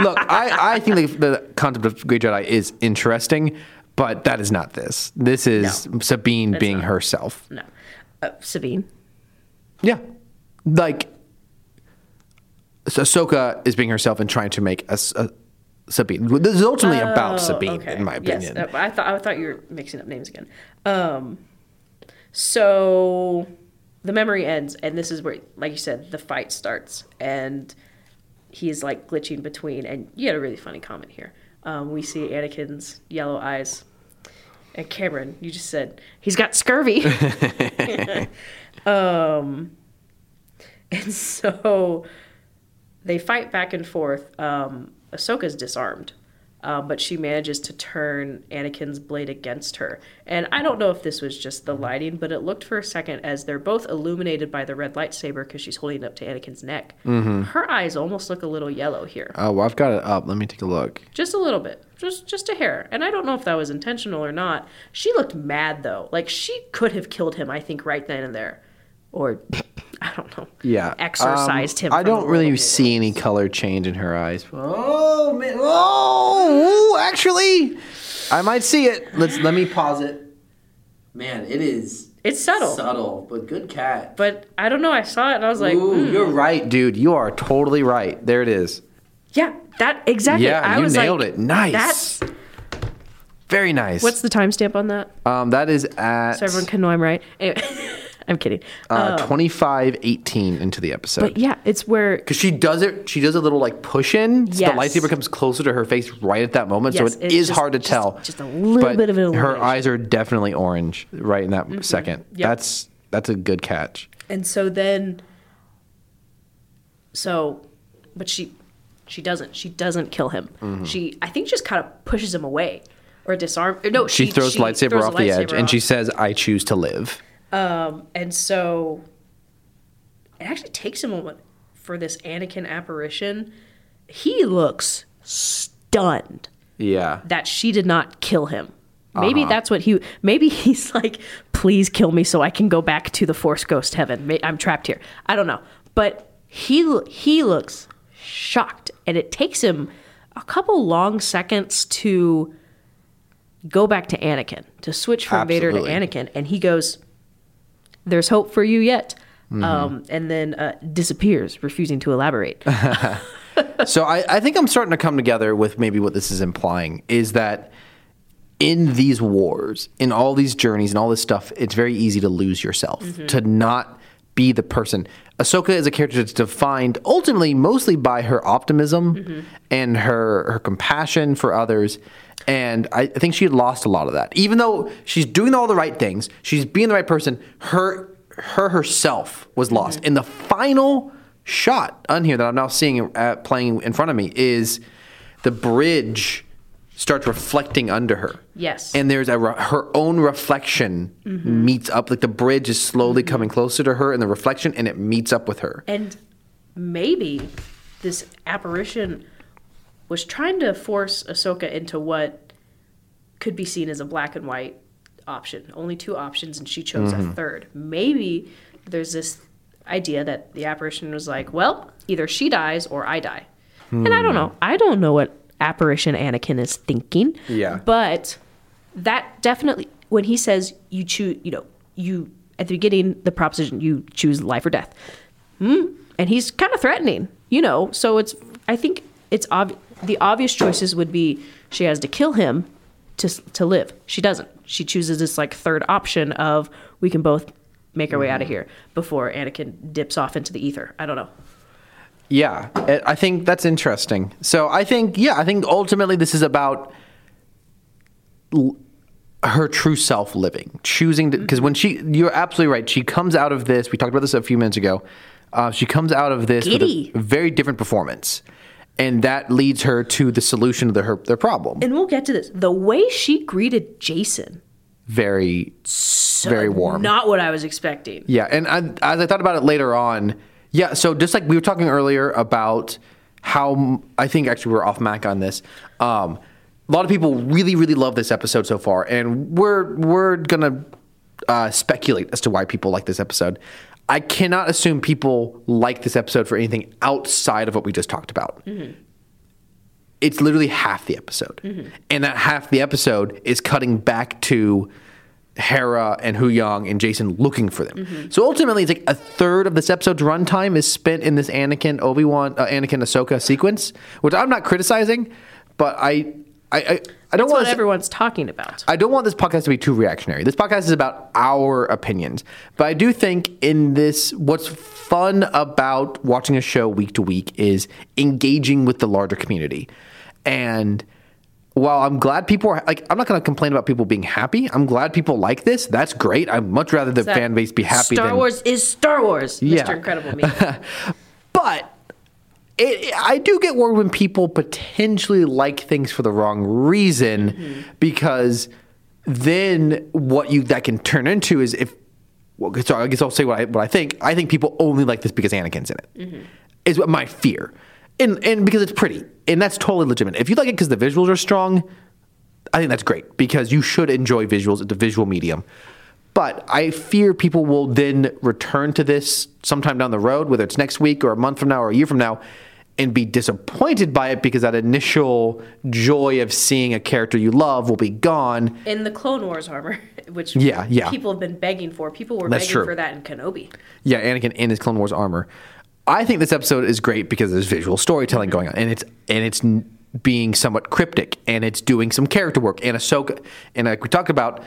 look, I, I think the, the concept of gray Jedi is interesting, but that is not this. This is Sabine being not. herself. no, uh, Sabine. Yeah, like so Ahsoka is being herself and trying to make a, a- Sabine. This is ultimately about Sabine, Oh, Okay. in my opinion. uh, I thought I thought you were mixing up names again. Um, so the memory ends, and this is where, like you said, the fight starts, and he's like glitching between. And you had a really funny comment here. Um, we see Anakin's yellow eyes. And Cameron, you just said he's got scurvy. um, and so they fight back and forth. Um, Ahsoka's disarmed, uh, but she manages to turn Anakin's blade against her. And I don't know if this was just the lighting, but it looked for a second as they're both illuminated by the red lightsaber because she's holding it up to Anakin's neck. Her eyes almost look a little yellow here, Oh, well, I've got it up. Let me take a look. just a little bit, just just a hair. And I don't know if that was intentional or not. She looked mad though, like she could have killed him. I think right then and there, or I don't know. Yeah. exorcised Um, him. I don't really see any color change in her eyes. Oh man. Oh, actually, I might see it. Let's let me pause it. Man, it is It's subtle. subtle, but good cat. But I don't know. I saw it and I was like, Ooh, "Hmm, you're right, dude. You are totally right. There it is. yeah, that exactly. Yeah, I you nailed like, it. Nice. That's Very nice. what's the timestamp on that, um that is at so everyone can know I'm right. Anyway, I'm kidding. uh, 2518 into the episode. But yeah, it's where Because she does it, she does a little like push in. So Yes. the lightsaber comes closer to her face right at that moment. Yes, so it's just- hard to just- tell. just a little bit of an Her. Mm-hmm. eyes are definitely orange right in that second. Yep. That's that's a good catch. And so then, so, but she, she doesn't. She doesn't kill him. She, I think, just kind of pushes him away or disarm. Or no, She, throws the lightsaber throws off the edge lightsaber and she says, "I choose to live." And so, it actually takes a moment for this Anakin apparition. He looks stunned Yeah. that she did not kill him. Maybe Uh-huh. that's what he. Maybe he's like, please kill me so I can go back to the Force Ghost heaven. I'm trapped here. I don't know, but he he looks shocked, and it takes him a couple long seconds to go back to Anakin to switch from Vader to Anakin, and he goes, "There's hope for you yet." Mm-hmm. Um, and then uh, disappears, refusing to elaborate. so I, I think I'm starting to come together with maybe what this is implying is that in these wars, in all these journeys and all this stuff, it's very easy to lose yourself, to not be the person. Ahsoka is a character that's defined ultimately mostly by her optimism and her her compassion for others. And I, I think she had lost a lot of that. Even though she's doing all the right things, she's being the right person, her her herself was lost. Mm-hmm. In the final shot on here that I'm now seeing uh, playing in front of me is the bridge starts reflecting under her. Yes. And there's a re- her own reflection mm-hmm. meets up like the bridge is slowly mm-hmm. coming closer to her and the reflection and it meets up with her. And maybe this apparition was trying to force Ahsoka into what could be seen as a black and white option. Only two options, and she chose a third. Maybe there's this idea that the apparition was like, well, either she dies or I die. And I don't know. I don't know what apparition Anakin is thinking. Yeah. But that definitely, when he says you choose, you know, you, at the beginning, the proposition, you choose life or death Hmm? and he's kind of threatening, you know. So it's I think it's ob- the obvious choices would be she has to kill him to to live. She doesn't. She chooses this like third option of we can both make our way out of here before Anakin dips off into the ether. I don't know. Yeah, I think that's interesting. So I think, yeah, I think ultimately this is about l- her true self living, choosing to, because when she, you're absolutely right. She comes out of this. We talked about this a few minutes ago. Uh, she comes out of this Giddy. with a very different performance, and that leads her to the solution to the, her their problem. And we'll get to this. The way she greeted Jacen, Very, very warm. not what I was expecting. Yeah, and I, as I thought about it later on, yeah. So just like we were talking earlier about how I think actually we're off Mac on this. Um, a lot of people really, really love this episode so far, and we're we're gonna uh, speculate as to why people like this episode. I cannot assume people like this episode for anything outside of what we just talked about. Mm-hmm. It's literally half the episode, mm-hmm. and that half the episode is cutting back to Hera and Huyang and Jacen looking for them. Mm-hmm. So ultimately, it's like a third of this episode's runtime is spent in this Anakin Obi Wan uh, Anakin Ahsoka sequence, which I'm not criticizing, but I I I, I don't That's want what everyone's talking about. I don't want this podcast to be too reactionary. This podcast is about our opinions. But I do think in this, what's fun about watching a show week to week is engaging with the larger community. And while I'm glad people are like, I'm not going to complain about people being happy. I'm glad people like this. That's great. I'd much rather the fan base be happy Star than Wars is Star Wars. Yeah. Mr. Incredible me. But it, I do get worried when people potentially like things for the wrong reason mm-hmm. because then what you that can turn into is if well, sorry, I guess I'll say what I what I think. I think people only like this because Anakin's in it. Mm-hmm. Is what my fear, and and because it's pretty, and that's totally legitimate. If you like it because the visuals are strong, I think that's great because you should enjoy visuals. It's a visual medium. But I fear people will then return to this sometime down the road, whether it's next week or a month from now or a year from now, and be disappointed by it because that initial joy of seeing a character you love will be gone. in the Clone Wars armor, which Yeah, yeah. people have been begging for. People were That's begging true. for that in Kenobi. Yeah, Anakin in his Clone Wars armor. I think this episode is great because there's visual storytelling going on, and it's and it's being somewhat cryptic, and it's doing some character work. And Ahsoka, and like we talked about,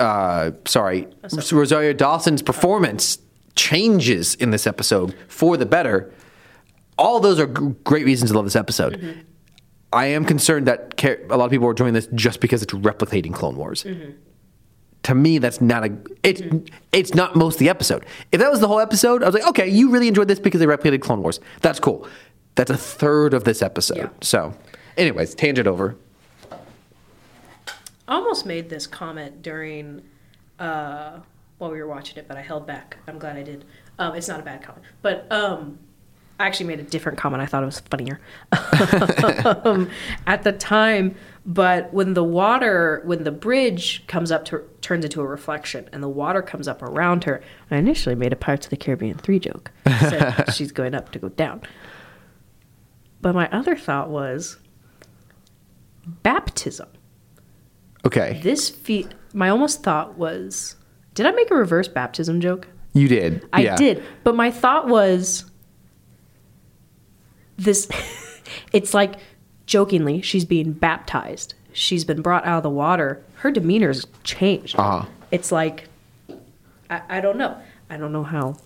uh, sorry, Rosario. Dawson's performance changes in this episode for the better. All those are g- great reasons to love this episode. Mm-hmm. I am concerned that ca- a lot of people are joining this just because it's replicating Clone Wars. Mm-hmm. To me that's not a it's mm-hmm. it's not most of the episode. If that was the whole episode i was like okay you really enjoyed this because they replicated clone wars. That's cool. That's a third of this episode. Yeah. so anyways tangent over almost made this comment during uh, while we were watching it, but I held back. I'm glad I did. Um, it's not a bad comment, but um, I actually made a different comment. I thought it was funnier um, at the time. But when the water, when the bridge comes up to turns into a reflection, and the water comes up around her, I initially made a Pirates of the Caribbean three joke. Said she's going up to go down. But my other thought was baptism okay. This fe- my almost thought was did i make a reverse baptism joke? You did. I yeah. did. But my thought was this it's like jokingly she's being baptized. She's been brought out of the water. Her demeanor's changed. Uh-huh. it's like I, I don't know. I don't know how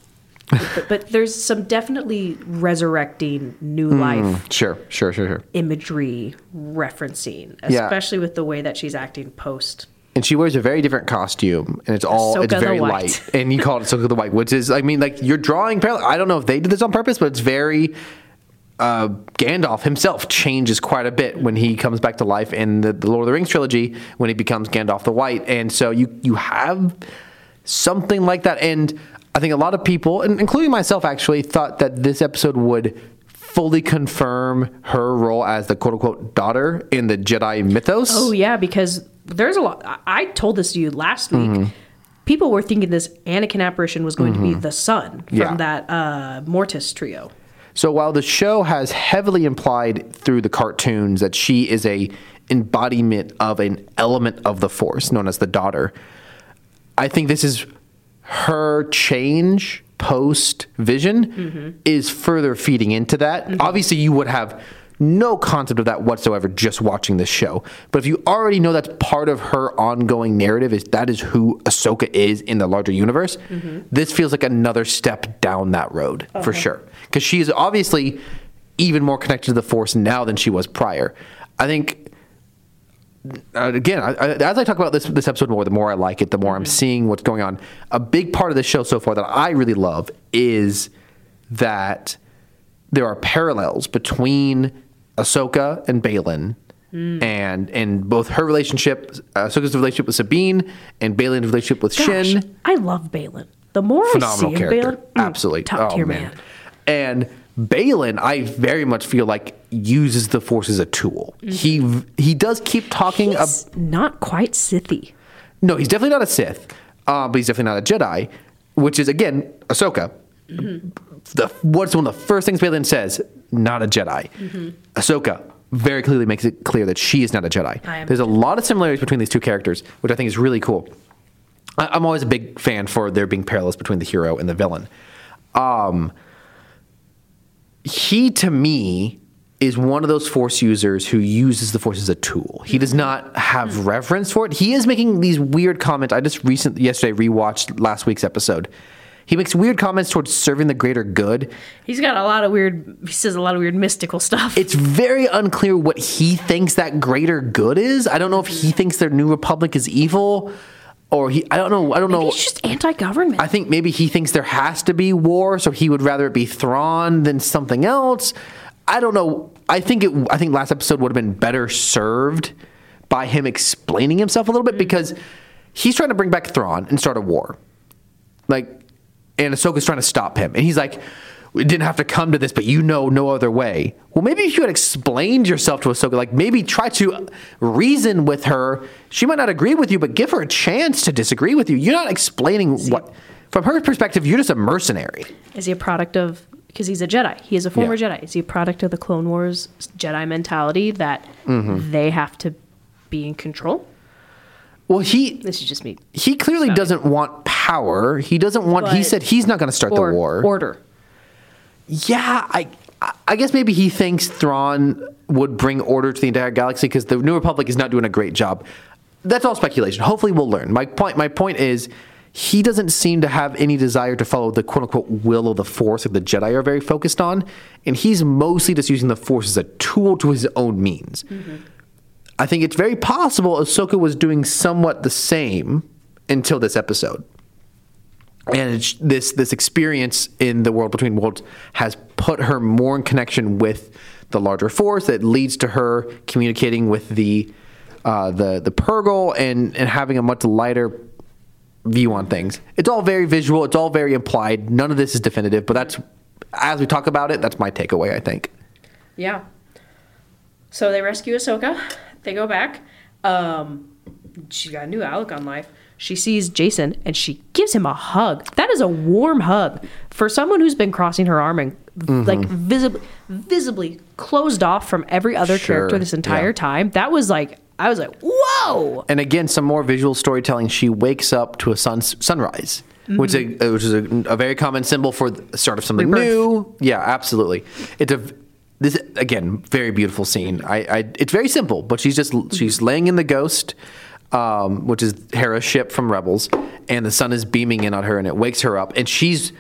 but, but there's some definitely resurrecting new Hmm. life sure sure sure sure. imagery referencing Yeah. especially with the way that she's acting post. And she wears a very different costume and it's all it's Ahsoka the very light. And you call it Ahsoka the White which is I mean like you're drawing parallel I don't know if they did this on purpose but it's very uh, Gandalf himself changes quite a bit when he comes back to life in the, the Lord of the Rings trilogy when he becomes Gandalf the White. And so you you have something like that. And I think a lot of people including myself actually thought that this episode would fully confirm her role as the quote unquote daughter in the Jedi mythos Oh yeah, because there's a lot. I- told this to you last week. Mm-hmm. People were thinking this Anakin apparition was going to be the son from Yeah. that uh, Mortis trio. So while the show has heavily implied through the cartoons that she is a embodiment of an element of the Force known as the daughter, I think this is her change post Vision is further feeding into that. Mm-hmm. Obviously, you would have no concept of that whatsoever just watching this show. But if you already know that's part of her ongoing narrative is that is who Ahsoka is in the larger universe, mm-hmm. this feels like another step down that road for sure. Because she is obviously even more connected to the Force now than she was prior. I think uh, again, I, I, as I talk about this this episode more, the more I like it, the more I'm seeing what's going on. A big part of the show so far that I really love is that there are parallels between Ahsoka and Baylan, and and both her relationship, uh, Ahsoka's relationship with Sabine, and Baylan's relationship with Gosh, Shin I love Baylan. The more phenomenal I see character. Baylan, mm, Absolutely. top oh, tier man. man. And Baylan, I very much feel like uses the Force as a tool. He he does keep talking about. Mm-hmm. He's not quite Sithy. No, he's definitely not a Sith, uh, but he's definitely not a Jedi, which is again Ahsoka. Mm-hmm. The what's one of the first things Baylan says? Not a Jedi. Mm-hmm. Ahsoka very clearly makes it clear that she is not a Jedi. Am There's a lot of similarities between these two characters, which I think is really cool. I, I'm always a big fan for there being parallels between the hero and the villain. Um, he to me is one of those force users who uses the force as a tool. He does not have hmm. reverence for it. He is making these weird comments. I just recently yesterday rewatched last week's episode. He makes weird comments towards serving the greater good. He's got a lot of weird. He says a lot of weird mystical stuff. It's very unclear what he thinks that greater good is. I don't know if he thinks their new republic is evil, or he. I don't know. I don't know. He's just anti-government. I think maybe he thinks there has to be war, so he would rather it be Thrawn than something else. I don't know. I think it. I think last episode would have been better served by him explaining himself a little bit mm-hmm. because he's trying to bring back Thrawn and start a war. Like, and Ahsoka's trying to stop him, and he's like, "We didn't have to come to this, but you know no other way." Well, maybe if you had explained yourself to Ahsoka, like maybe try to reason with her. She might not agree with you, but give her a chance to disagree with you. You're not explaining what. From her perspective, you're just a mercenary. Is he a product of? Because he's a Jedi. He is a former Yeah. Jedi. Is he a product of the Clone Wars Jedi mentality that Mm-hmm. they have to be in control? Well, he This is just me. he clearly doesn't want power. He doesn't want. he said he's not going to start the war. order. Yeah, I I guess maybe he thinks Thrawn would bring order to the entire galaxy because the New Republic is not doing a great job. That's all speculation. Hopefully, we'll learn. My point. My point is. He doesn't seem to have any desire to follow the quote unquote will of the Force that the Jedi are very focused on. And he's mostly just using the Force as a tool to his own means. Mm-hmm. I think it's very possible Ahsoka was doing somewhat the same until this episode. And this this experience in the world between worlds has put her more in connection with the larger force. That leads to her communicating with the uh, the the Purrgil and and having a much lighter view on things. It's all very visual. It's all very implied. None of this is definitive. But that's as we talk about it, that's my takeaway. I think. Yeah. So they rescue Ahsoka. They go back. Um, she got a new outlook on life. She sees Jacen and she gives him a hug. That is a warm hug for someone who's been crossing her arm and mm-hmm. like visibly, visibly closed off from every other Sure, character this entire yeah. time. That was like, I was like, whoa. And again, some more visual storytelling. She wakes up to a sun, sunrise, which is a, mm-hmm. which is a, a very common symbol for the start of something Rebirth. new. Yeah, absolutely. It's a this again very beautiful scene. I, I it's very simple, but she's just she's laying in the ghost, um, which is Hera's ship from Rebels, and the sun is beaming in on her, and it wakes her up, and she's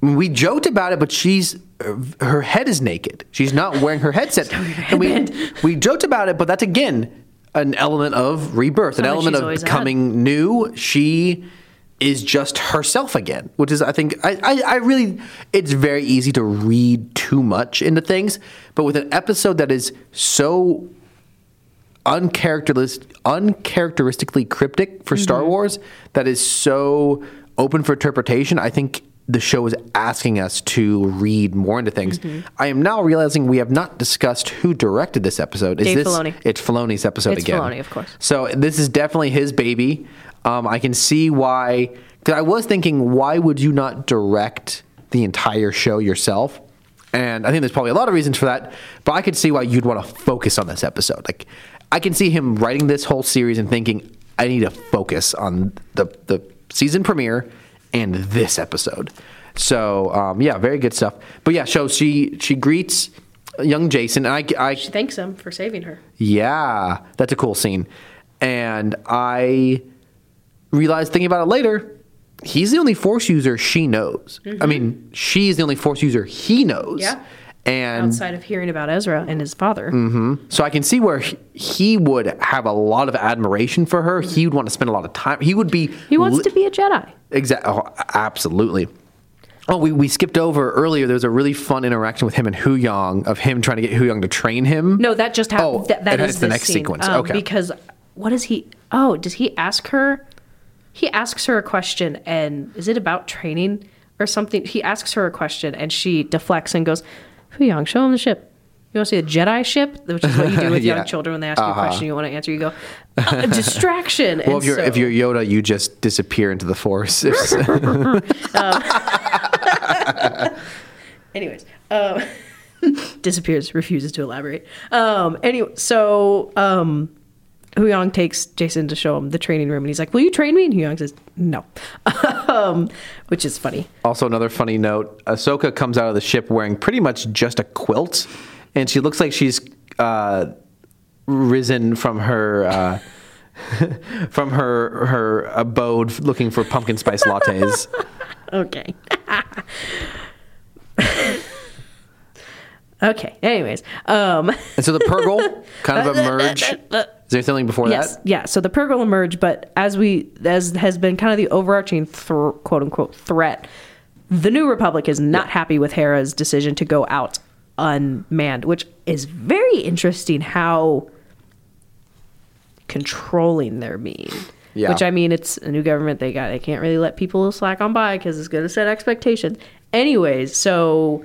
we joked about it, but she's her head is naked. She's not wearing her headset. and we we joked about it, but that's again an element of rebirth, an element of ahead. new. She is just herself again, which is I think I, I, I really it's very easy to read too much into things, but with an episode that is so uncharacteristic, uncharacteristically cryptic for Star Mm-hmm. Wars that is so open for interpretation. I think the show is asking us to read more into things. Mm-hmm. I am now realizing we have not discussed who directed this episode. Is Dave this Filoni. it's Filoni's episode It's again? Filoni, of course. So this is definitely his baby. Um, I can see why. Because I was thinking, why would you not direct the entire show yourself? And I think there's probably a lot of reasons for that. But I could see why you'd want to focus on this episode. Like, I can see him writing this whole series and thinking, I need to focus on the the season premiere and this episode. So um, yeah, very good stuff. But yeah, so she she greets young Jacen, and I, I She thanks him for saving her. yeah, that's a cool scene. And I realized thinking about it later, he's the only force user she knows. I mean, she's the only force user he knows. Yeah. And Outside of hearing about Ezra and his father. so I can see where he, would have a lot of admiration for her. He would want to spend a lot of time. He would be He wants li- to be a Jedi. Exactly. Oh, absolutely. Oh, we, we skipped over earlier. There was a really fun interaction with him and Huyang of him trying to get Huyang to train him. No, that just happened. Oh, that, that is the next scene. sequence. Um, Okay. Because what is he? Oh, does he ask her? He asks her a question, and is it about training or something? He asks her a question, and she deflects and goes, "Huyang, show him the ship. You want to see the Jedi ship?" Which is what you do with Yeah. young children when they ask you Uh-huh. a question you want to answer. You go, "Uh, "Distraction." Well, and if you're if you're Yoda, you just disappear into the force. Anyways, um, disappears, refuses to elaborate. Um, anyway, so um, Huyang takes Jacen to show him the training room, and he's like, "Will you train me?" And Huyang says, "No," um, which is funny. also, another funny note: Ahsoka comes out of the ship wearing pretty much just a quilt, and she looks like she's uh, risen from her. Uh, from her her abode looking for pumpkin spice lattes. okay. okay. Anyways, um, And so the Purrgil kind of emerge. Is there something before yes, that? yeah. So the Purrgil emerge, but as we as has been kind of the overarching thr quote unquote threat, the New Republic is not happy with Hera's decision to go out unmanned, which is very interesting. How controlling they're being. Yeah. Which I mean, it's a new government. They got they can't really let people slack on by because it's going to set expectations. Anyways, so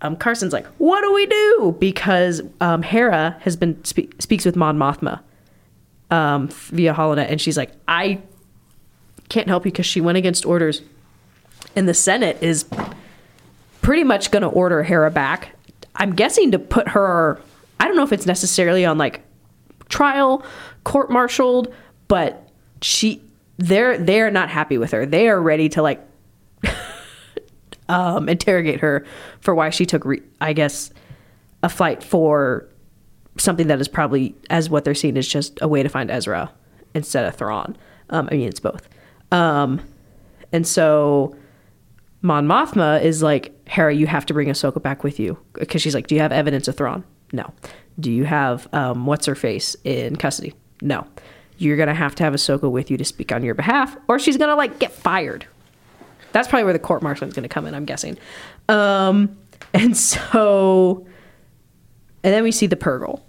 um, Carson's like, "What do we do?" Because um, Hera has been spe- speaks with Mon Mothma um, via Holonet, and she's like, "I can't help you because she went against orders, and the Senate is pretty much going to order Hera back. I'm guessing to put her. I don't know if it's necessarily on like trial, court martialed, but she they're they're not happy with her. They are ready to like um, interrogate her for why she took, re- I guess, a flight for something that is probably, as what they're seeing, is just a way to find Ezra instead of Thrawn. Um, I mean, it's both. Um, and so Mon Mothma is like, Hera, you have to bring Ahsoka back with you. Because she's like, Do you have evidence of Thrawn? No. Do you have um, what's her face in custody? No. You're going to have to have Ahsoka with you to speak on your behalf, or she's going to like get fired. That's probably where the court martial is going to come in, I'm guessing. Um, and so, and then we see the Purrgil.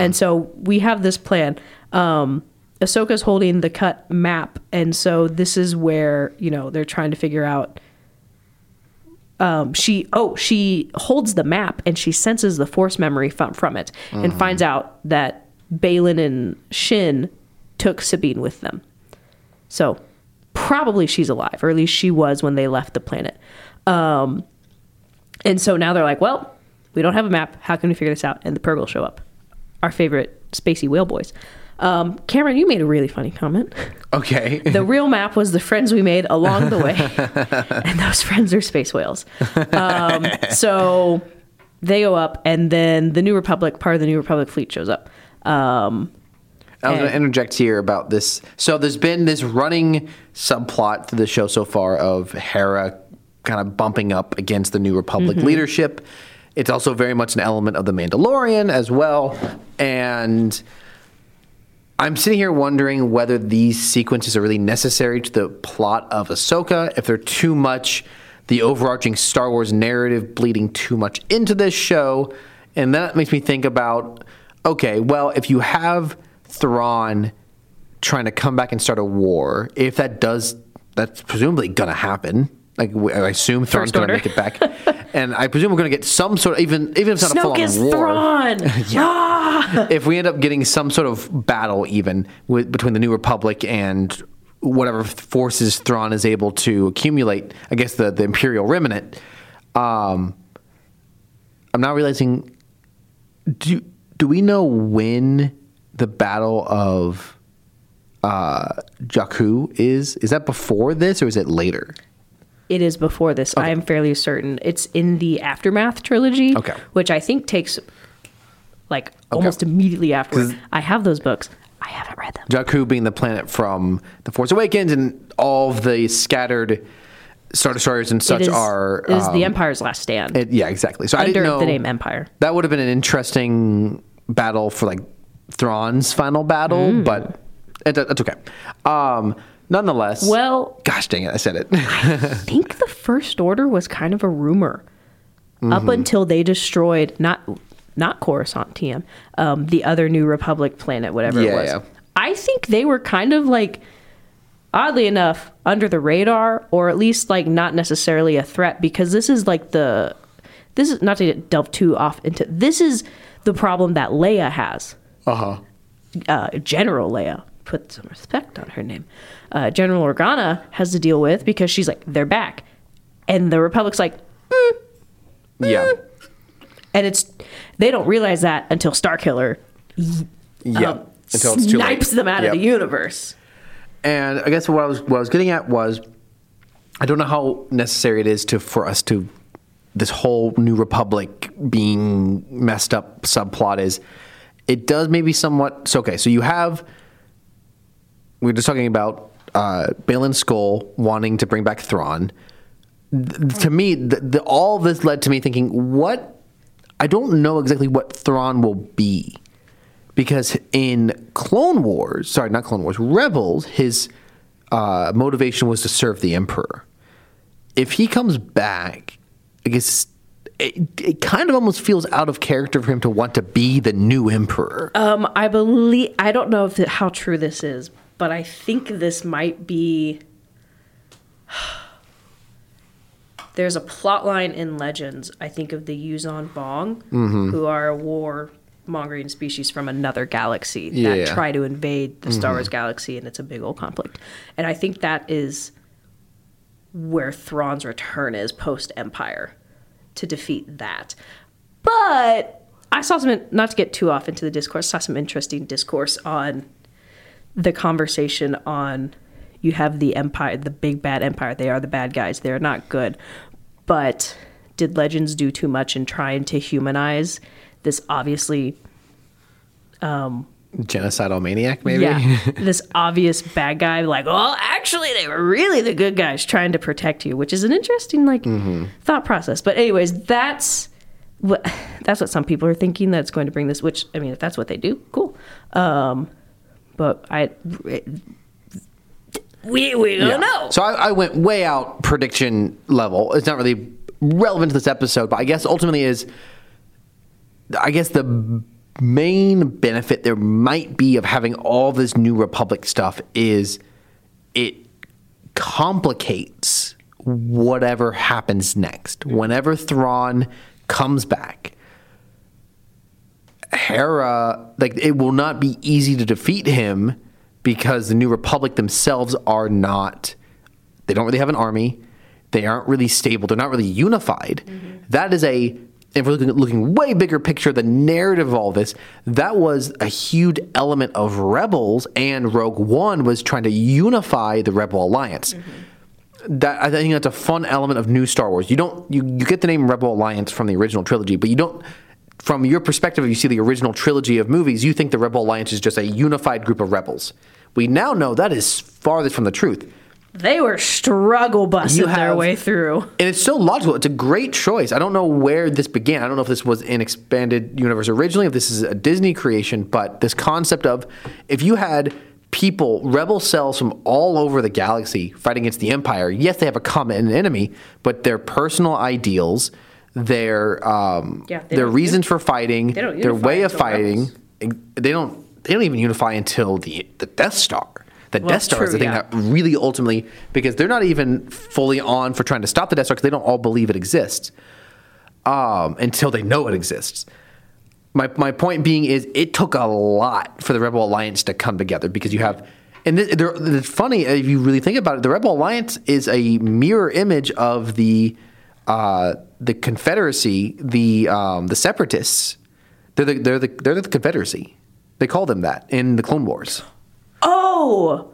And so we have this plan. Um, Ahsoka's holding the cut map, and so this is where you know they're trying to figure out. Um, she oh she holds the map and she senses the force memory from from it and finds out that Baylan and Shin took Sabine with them. So probably she's alive, or at least she was when they left the planet. Um, and so now they're like, well, we don't have a map. How can we figure this out? And the Purrgil show up, our favorite spacey whale boys. Um, Cameron, you made a really funny comment. Okay. The real map was the friends we made along the way, and those friends are space whales. Um, so they go up, and then the New Republic, part of the New Republic fleet, shows up. Um, I was going to interject here about this. So there's been this running subplot to the show so far of Hera kind of bumping up against the New Republic Mm-hmm. leadership. It's also very much an element of the Mandalorian as well. And I'm sitting here wondering whether these sequences are really necessary to the plot of Ahsoka, if they're too much the overarching Star Wars narrative bleeding too much into this show. And that makes me think about okay, well, if you have Thrawn trying to come back and start a war, if that does, that's presumably going to happen. Like I assume Thrawn's going to make it back, and I presume we're going to get some sort of even even if it's not a full Snoke on is war Thrawn. Ah! if we end up getting some sort of battle even with, between the New Republic and whatever forces Thrawn is able to accumulate, I guess the, the Imperial remnant, um, I'm now realizing do, do we know when the Battle of uh, Jakku is? Is that before this or is it later? It is before this. I am fairly certain. It's in the Aftermath trilogy, Okay. which I think takes like almost immediately after. I have those books. I haven't read them. Jakku being the planet from The Force Awakens and all of the scattered Star Destroyers and such it is, are. it is the um, Empire's last stand It, yeah, exactly. So I under didn't know the name Empire. that would have been an interesting battle for like Thrawn's final battle, Mm. but it, that's okay. Um, nonetheless, Well, gosh dang it, I said it. I think the First Order was kind of a rumor Mm-hmm. up until they destroyed not not Coruscant TM, um, the other New Republic planet, whatever Yeah, it was. yeah. I think they were kind of like, oddly enough, under the radar, or at least like not necessarily a threat, because this is like the this is not to delve too off into this is the problem that Leia has uh huh. uh, General Leia, put some respect on her name, uh, General Organa has to deal with because she's like, they're back. And the Republic's like, Yeah. and it's, they don't realize that until Starkiller Yeah. um, Until it's too late. snipes them out Yep. of the universe. And I guess what I was what I was getting at was I don't know how necessary it is to for us to this whole new republic being messed up subplot is it does maybe somewhat so okay so you have we are just talking about uh, Baylan Skoll wanting to bring back Thrawn, th- to me, the, all this led to me thinking, what? I don't know exactly what Thrawn will be. Because in Clone Wars, sorry, not Clone Wars, Rebels, his uh, motivation was to serve the Emperor. If he comes back, I guess it, it kind of almost feels out of character for him to want to be the new Emperor. Um, I believe I don't know if it, how true this is, but I think this might be. There's a plot line in Legends. I think of the Yuuzhan Vong, who are a war mongering species from another galaxy Yeah. that try to invade the Star Wars galaxy, and it's a big old conflict. And I think that is where Thrawn's return is post Empire to defeat that. But I saw some, not to get too off into the discourse, saw some interesting discourse on the conversation on you have the Empire, the big bad Empire. They are the bad guys. They're not good. But did Legends do too much in trying to humanize this obviously um, Genocidal maniac, maybe? yeah, this obvious bad guy, like, well, actually, they were really the good guys trying to protect you, which is an interesting like thought process. But anyways, that's what that's what some people are thinking that's going to bring this. Which I mean, if that's what they do, cool. Um, but I, we we don't Yeah. know. So I, I went way out prediction level. It's not really relevant to this episode, but I guess ultimately is, I guess the main benefit there might be of having all this New Republic stuff is it complicates whatever happens next. Whenever Thrawn comes back, Hera, like it will not be easy to defeat him because the New Republic themselves are not. They don't really have an army. They aren't really stable. They're not really unified. Mm-hmm. That is a. If we're looking, looking way bigger picture, the narrative of all this, that was a huge element of Rebels, and Rogue One was trying to unify the Rebel Alliance mm-hmm. that I think that's a fun element of new Star Wars. You don't you, you get the name Rebel Alliance from the original trilogy, but you don't from your perspective if you see the original trilogy of movies, you think the Rebel Alliance is just a unified group of rebels. We now know that is farthest from the truth. They were struggle busting their way through. And it's so logical. It's a great choice. I don't know where this began. I don't know if this was an expanded universe originally, if this is a Disney creation, but this concept of if you had people, rebel cells from all over the galaxy fighting against the Empire, yes, they have a common enemy, but their personal ideals, their um, Yeah, their reasons for fighting, their way of fighting, they don't they don't even unify until the the Death Star. The Well, Death Star is the thing yeah. that really ultimately because they're not even fully on for trying to stop the Death Star because they don't all believe it exists um, until they know it exists. My my point being is it took a lot for the Rebel Alliance to come together because you have and th- it's funny if you really think about it. The Rebel Alliance is a mirror image of the uh, the Confederacy, the um, the Separatists. They're the, they're the they're the Confederacy. They call them that in the Clone Wars. Oh,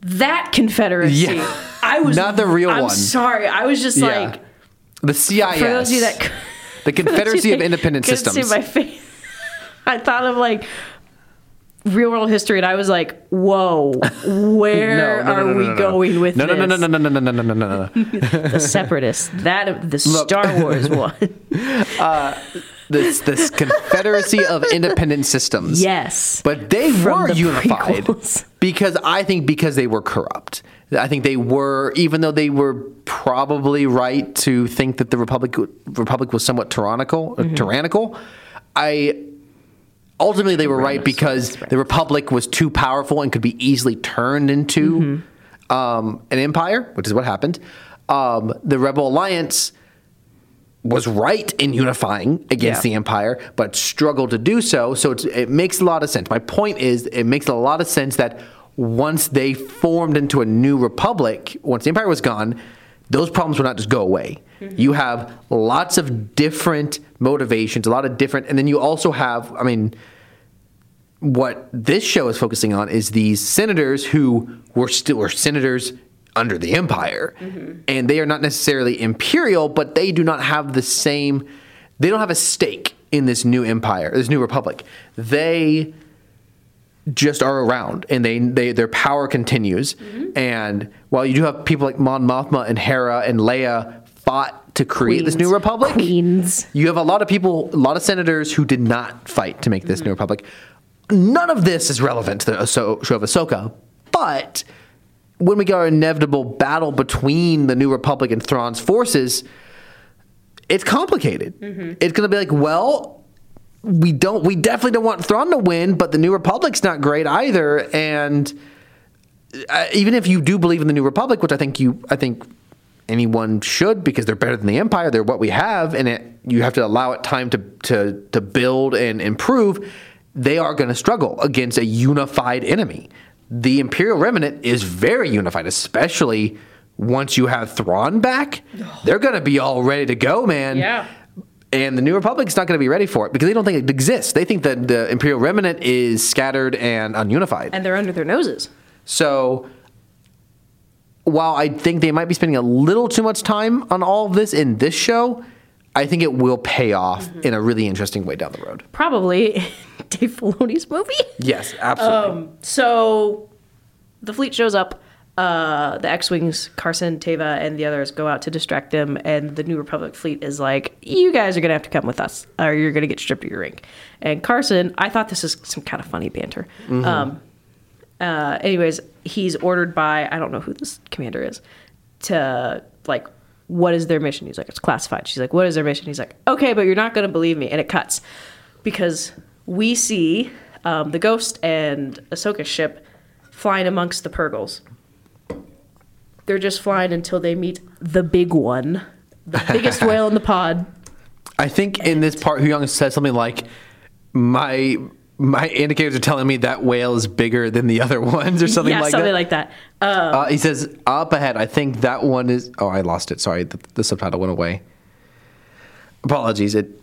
that Confederacy. Yeah. I was Not the real I'm one. sorry. I was just like the CIS. for those of you that the Confederacy of Independent Systems. See my face. I thought of like real world history, and I was like, "Whoa, where are we going with this? no, this?" no, no, no, no, no, no, no, no, no, no, no. The Separatists. That the Star Wars one. This this Confederacy of Independent Systems. yes, But they From were the unified prequels. because I think because they were corrupt. I think they were, even though they were probably right to think that the republic Republic was somewhat tyrannical. Mm-hmm. uh, Tyrannical. I ultimately they were right because the republic was too powerful and could be easily turned into Mm-hmm. um, an empire, which is what happened. Um, the Rebel Alliance was right in unifying against Yeah. the empire, but struggled to do so. So it's, it makes a lot of sense. My point is, it makes a lot of sense that once they formed into a new republic, once the empire was gone, those problems would not just go away. Mm-hmm. You have lots of different motivations, a lot of different, and then you also have, I mean, what this show is focusing on is these senators who were still were senators under the empire and they are not necessarily imperial but they do not have the same they don't have a stake in this new empire this new republic they just are around and they, they their power continues. And while you do have people like Mon Mothma and Hera and Leia fought to create this new republic, Queens. you have a lot of people, a lot of senators who did not fight to make this new republic. None of this is relevant to the Ahso- show of Ahsoka, but when we get our inevitable battle between the new republic and Thrawn's forces, it's complicated. It's going to be like, well, we don't, we definitely don't want Thrawn to win, but the new republic's not great either, and uh, even if you do believe in the new republic, which I think you, I think anyone should because they're better than the empire. They're what we have, and it, you have to allow it time to to to build and improve. They are going to struggle against a unified enemy. The Imperial Remnant is very unified, especially once you have Thrawn back. They're going to be all ready to go, man. Yeah. And the New Republic's not going to be ready for it because they don't think it exists. They think that the Imperial Remnant is scattered and ununified. And they're under their noses. So while I think they might be spending a little too much time on all of this in this show, I think it will pay off mm-hmm. in a really interesting way down the road. Probably Dave Filoni's movie. Yes, absolutely. So the fleet shows up. Uh, the X-wings, Carson, Teva, and the others go out to distract them, and the New Republic fleet is like, "You guys are gonna have to come with us, or you're gonna get stripped of your rank." And Carson, I thought this is some kind of funny banter. Um, uh, anyways, he's ordered by I don't know who this commander is to like, what is their mission? He's like, it's classified. She's like, what is their mission? He's like, okay, but you're not gonna believe me, and it cuts because we see um, the Ghost and Ahsoka ship flying amongst the Purrgils. They're just flying until they meet the big one, the biggest whale in the pod. I think in this part, Huyang says something like, "My my indicators are telling me that whale is bigger than the other ones," or something yeah, like something that. like that. Uh, Uh, he says, "Up ahead, I think that one is." Oh, I lost it. Sorry, the, the subtitle went away. Apologies. It.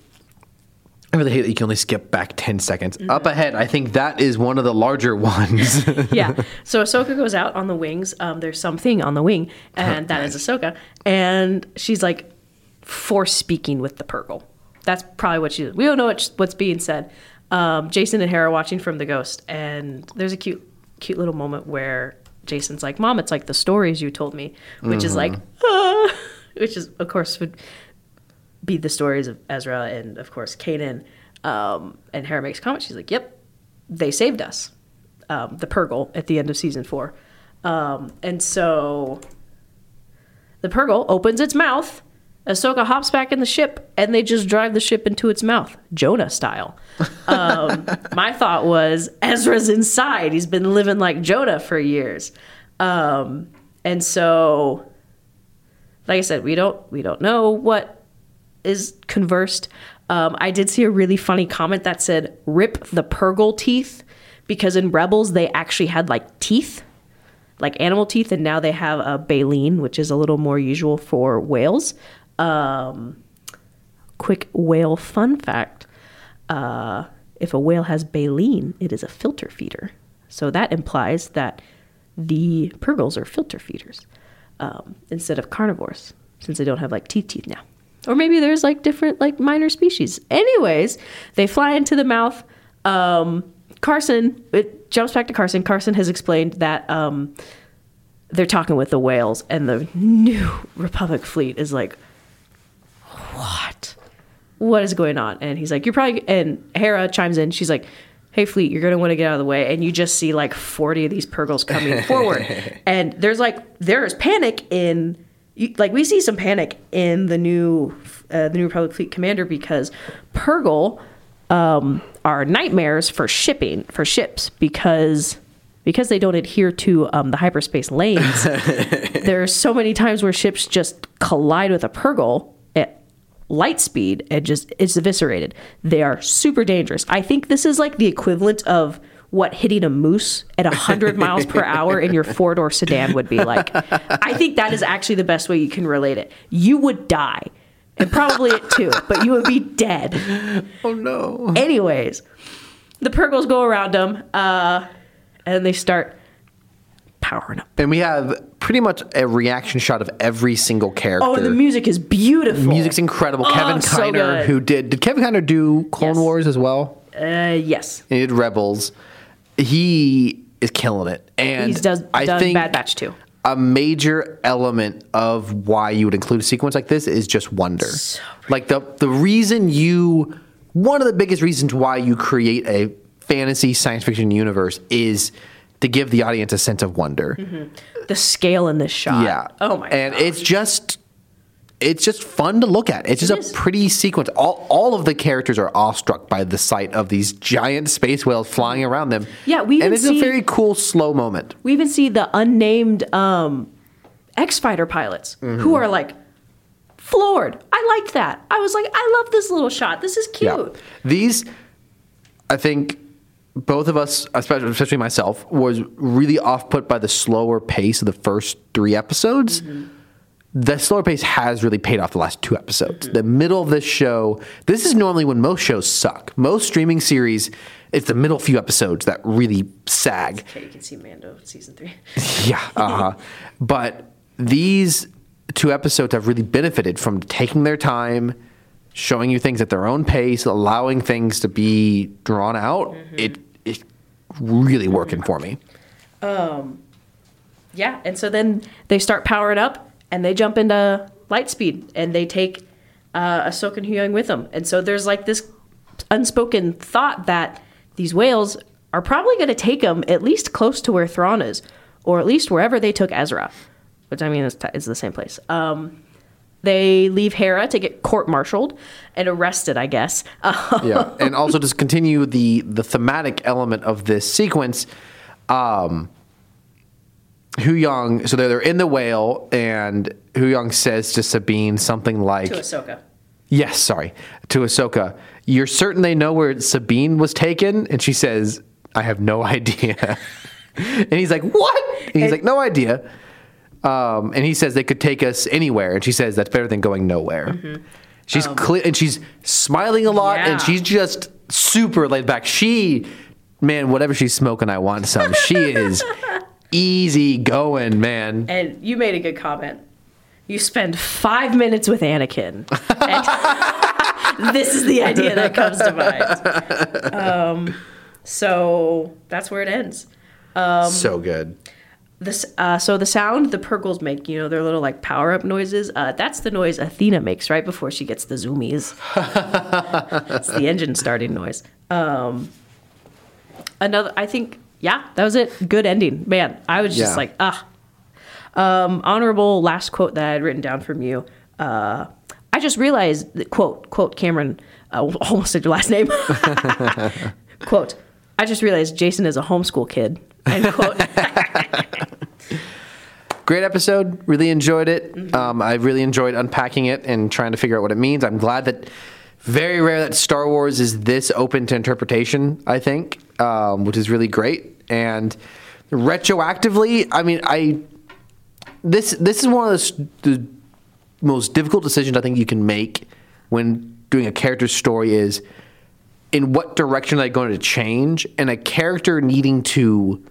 I really hate that you can only skip back ten seconds. Up ahead, I think that is one of the larger ones. yeah. So Ahsoka goes out on the wings. Um, there's something on the wing, and that is Ahsoka. And she's like force speaking with the Purrgil. That's probably what she. We don't know what, what's being said. Um, Jacen and Hera watching from the Ghost, and there's a cute, cute little moment where Jacen's like, "Mom, it's like the stories you told me," which is like, ah, which is of course would be the stories of Ezra and of course Kanan. Um, and Hera makes comment. She's like, "Yep, they saved us." Um, the Purrgil at the end of season four, um, and so the Purrgil opens its mouth. Ahsoka hops back in the ship, and they just drive the ship into its mouth, Jonah style. Um, my thought was Ezra's inside. He's been living like Jonah for years, um, and so, like I said, we don't we don't know what is conversed. Um, I did see a really funny comment that said "rip the Purrgil teeth" because in Rebels they actually had like teeth, like animal teeth, and now they have a baleen, which is a little more usual for whales. Um, quick whale fun fact: uh, if a whale has baleen, it is a filter feeder. So that implies that the Purrgils are filter feeders um, instead of carnivores, since they don't have like teeth teeth now. Or maybe there's like different like minor species. Anyways, they fly into the mouth. Um, Carson, it jumps back to Carson. Carson has explained that um, they're talking with the whales, and the new Republic fleet is like, what? What is going on? And he's like, you're probably, and Hera chimes in. She's like, hey, fleet, you're going to want to get out of the way. And you just see like 40 of these Purrgils coming forward. And there's like, there is panic in, you- like, we see some panic in the new, uh, the new Republic fleet commander because Purrgil um, are nightmares for shipping, for ships, because. Because they don't adhere to um, the hyperspace lanes, there are so many times where ships just collide with a Purrgil at light speed and just it's eviscerated. They are super dangerous. I think this is like the equivalent of what hitting a moose at 100 miles per hour in your four door sedan would be like. I think that is actually the best way you can relate it. You would die, and probably it too, but you would be dead. oh no! Anyways, the Purrgils go around them, uh, and they start powering up. And we have pretty much a reaction shot of every single character. Oh, the music is beautiful. The music's incredible. Oh, Kevin so Kiner, good. who did did Kevin Kiner do Clone Yes. Wars as well? Uh, yes. He did Rebels. He is killing it, and He's does I done think Bad Batch too. a major element of why you would include a sequence like this is just wonder. like the the reason you one of the biggest reasons why you create a fantasy science fiction universe is to give the audience a sense of wonder. Mm-hmm. The scale in this shot. Yeah. Oh my And god. it's just it's just fun to look at. It's just It a pretty sequence. All all of the characters are awestruck by the sight of these giant space whales flying around them. Yeah, we and it's see- a very cool slow moment. We even see the unnamed um, X fighter pilots Mm-hmm. who are like floored. I liked that. I was like, I love this little shot. This is cute. These, I think, both of us, especially, especially myself, was really off put by the slower pace of the first three episodes. The slower pace has really paid off the last two episodes. The middle of this show, this is normally when most shows suck. Most streaming series, it's the middle few episodes that really sag. Okay, you can see Mando season three. Yeah. Uh-huh. but these two episodes have really benefited from taking their time, showing you things at their own pace, allowing things to be drawn out. It it's really working for me. Um, Yeah, and so then they start powering up and they jump into light speed and they take uh, Ahsoka and Huyang with them. And so there's like this unspoken thought that these whales are probably going to take them at least close to where Thrawn is, or at least wherever they took Ezra, which I mean is, t- is the same place. Um, they leave Hera to get court-martialed and arrested, I guess. Yeah, and also to continue the the thematic element of this sequence, um, Huyang. So they're, they're in the whale, and Huyang says to Sabine something like, to Ahsoka. Yes, sorry. To Ahsoka, you're certain they know where Sabine was taken? And she says, I have no idea. and he's like, What? And he's And- like, No idea. Um, and he says they could take us anywhere. And she says that's better than going nowhere. She's clear and she's smiling a lot Yeah. and she's just super laid back. She, man, whatever she's smoking, I want some. She is easy going, man. And you made a good comment. You spend five minutes with Anakin. And this is the idea that comes to mind. Um, so that's where it ends. Um, so good. This, uh, so the sound the Purrgils make, you know, their little like power up noises. Uh, that's the noise Athena makes right before she gets the zoomies. it's the engine starting noise. Um, another, I think, yeah, that was it. Good ending, man. I was just Yeah. like, ah. Um, honorable last quote that I had written down from you. Uh, I just realized that, quote, quote, Cameron, uh, almost said your last name. quote, I just realized Jacen is a homeschool kid. End quote. Great episode. Really enjoyed it. Um, I really enjoyed unpacking it and trying to figure out what it means. I'm glad that very rare that Star Wars is this open to interpretation. I think, um, which is really great. And retroactively, I mean, I this this is one of the, the most difficult decisions I think you can make when doing a character's story is in what direction are they going to change, and a character needing to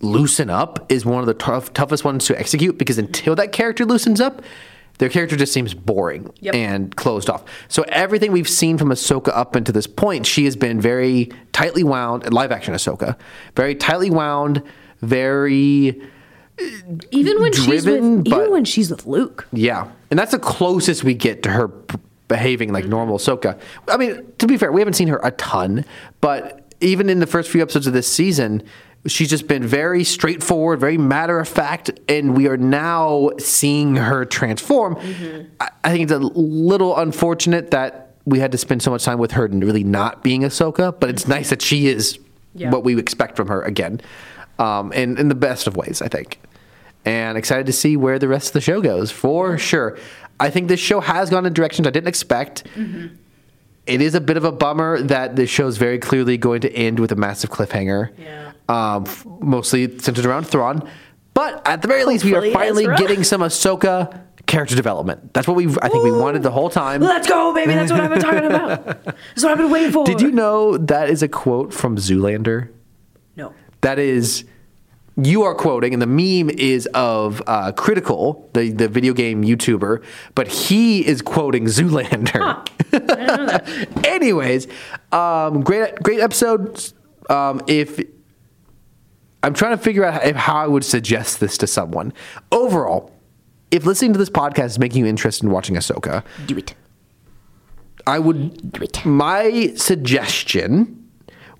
loosen up is one of the tough, toughest ones to execute because until that character loosens up, their character just seems boring Yep. and closed off. So everything we've seen from Ahsoka up until this point, she has been very tightly wound, live action Ahsoka, very tightly wound, very uh, even when she's with but- even when she's with Luke. yeah, and that's the closest we get to her behaving like mm-hmm. normal Ahsoka. I mean, to be fair, we haven't seen her a ton, but even in the first few episodes of this season, she's just been very straightforward, very matter of fact, and we are now seeing her transform. I, I think it's a little unfortunate that we had to spend so much time with her and really not being Ahsoka, but it's nice that she is Yeah. what we expect from her again, um, and in the best of ways, I think and excited to see where the rest of the show goes for sure. I think this show has gone in directions I didn't expect. It is a bit of a bummer that this show is very clearly going to end with a massive cliffhanger. Yeah. Um, f- mostly centered around Thrawn. But at the very least, we are Hopefully finally Ezra. getting some Ahsoka character development. That's what we I think we wanted the whole time. Let's go, baby. That's what I've been talking about. That's what I've been waiting for. Did you know that is a quote from Zoolander? No. That is, you are quoting, and the meme is of uh, Critikal, the, the video game YouTuber, but he is quoting Zoolander. Anyways, um, great great episode. Um, if I'm trying to figure out how I would suggest this to someone. Overall, if listening to this podcast is making you interested in watching Ahsoka, Do it. I would. Do it. My suggestion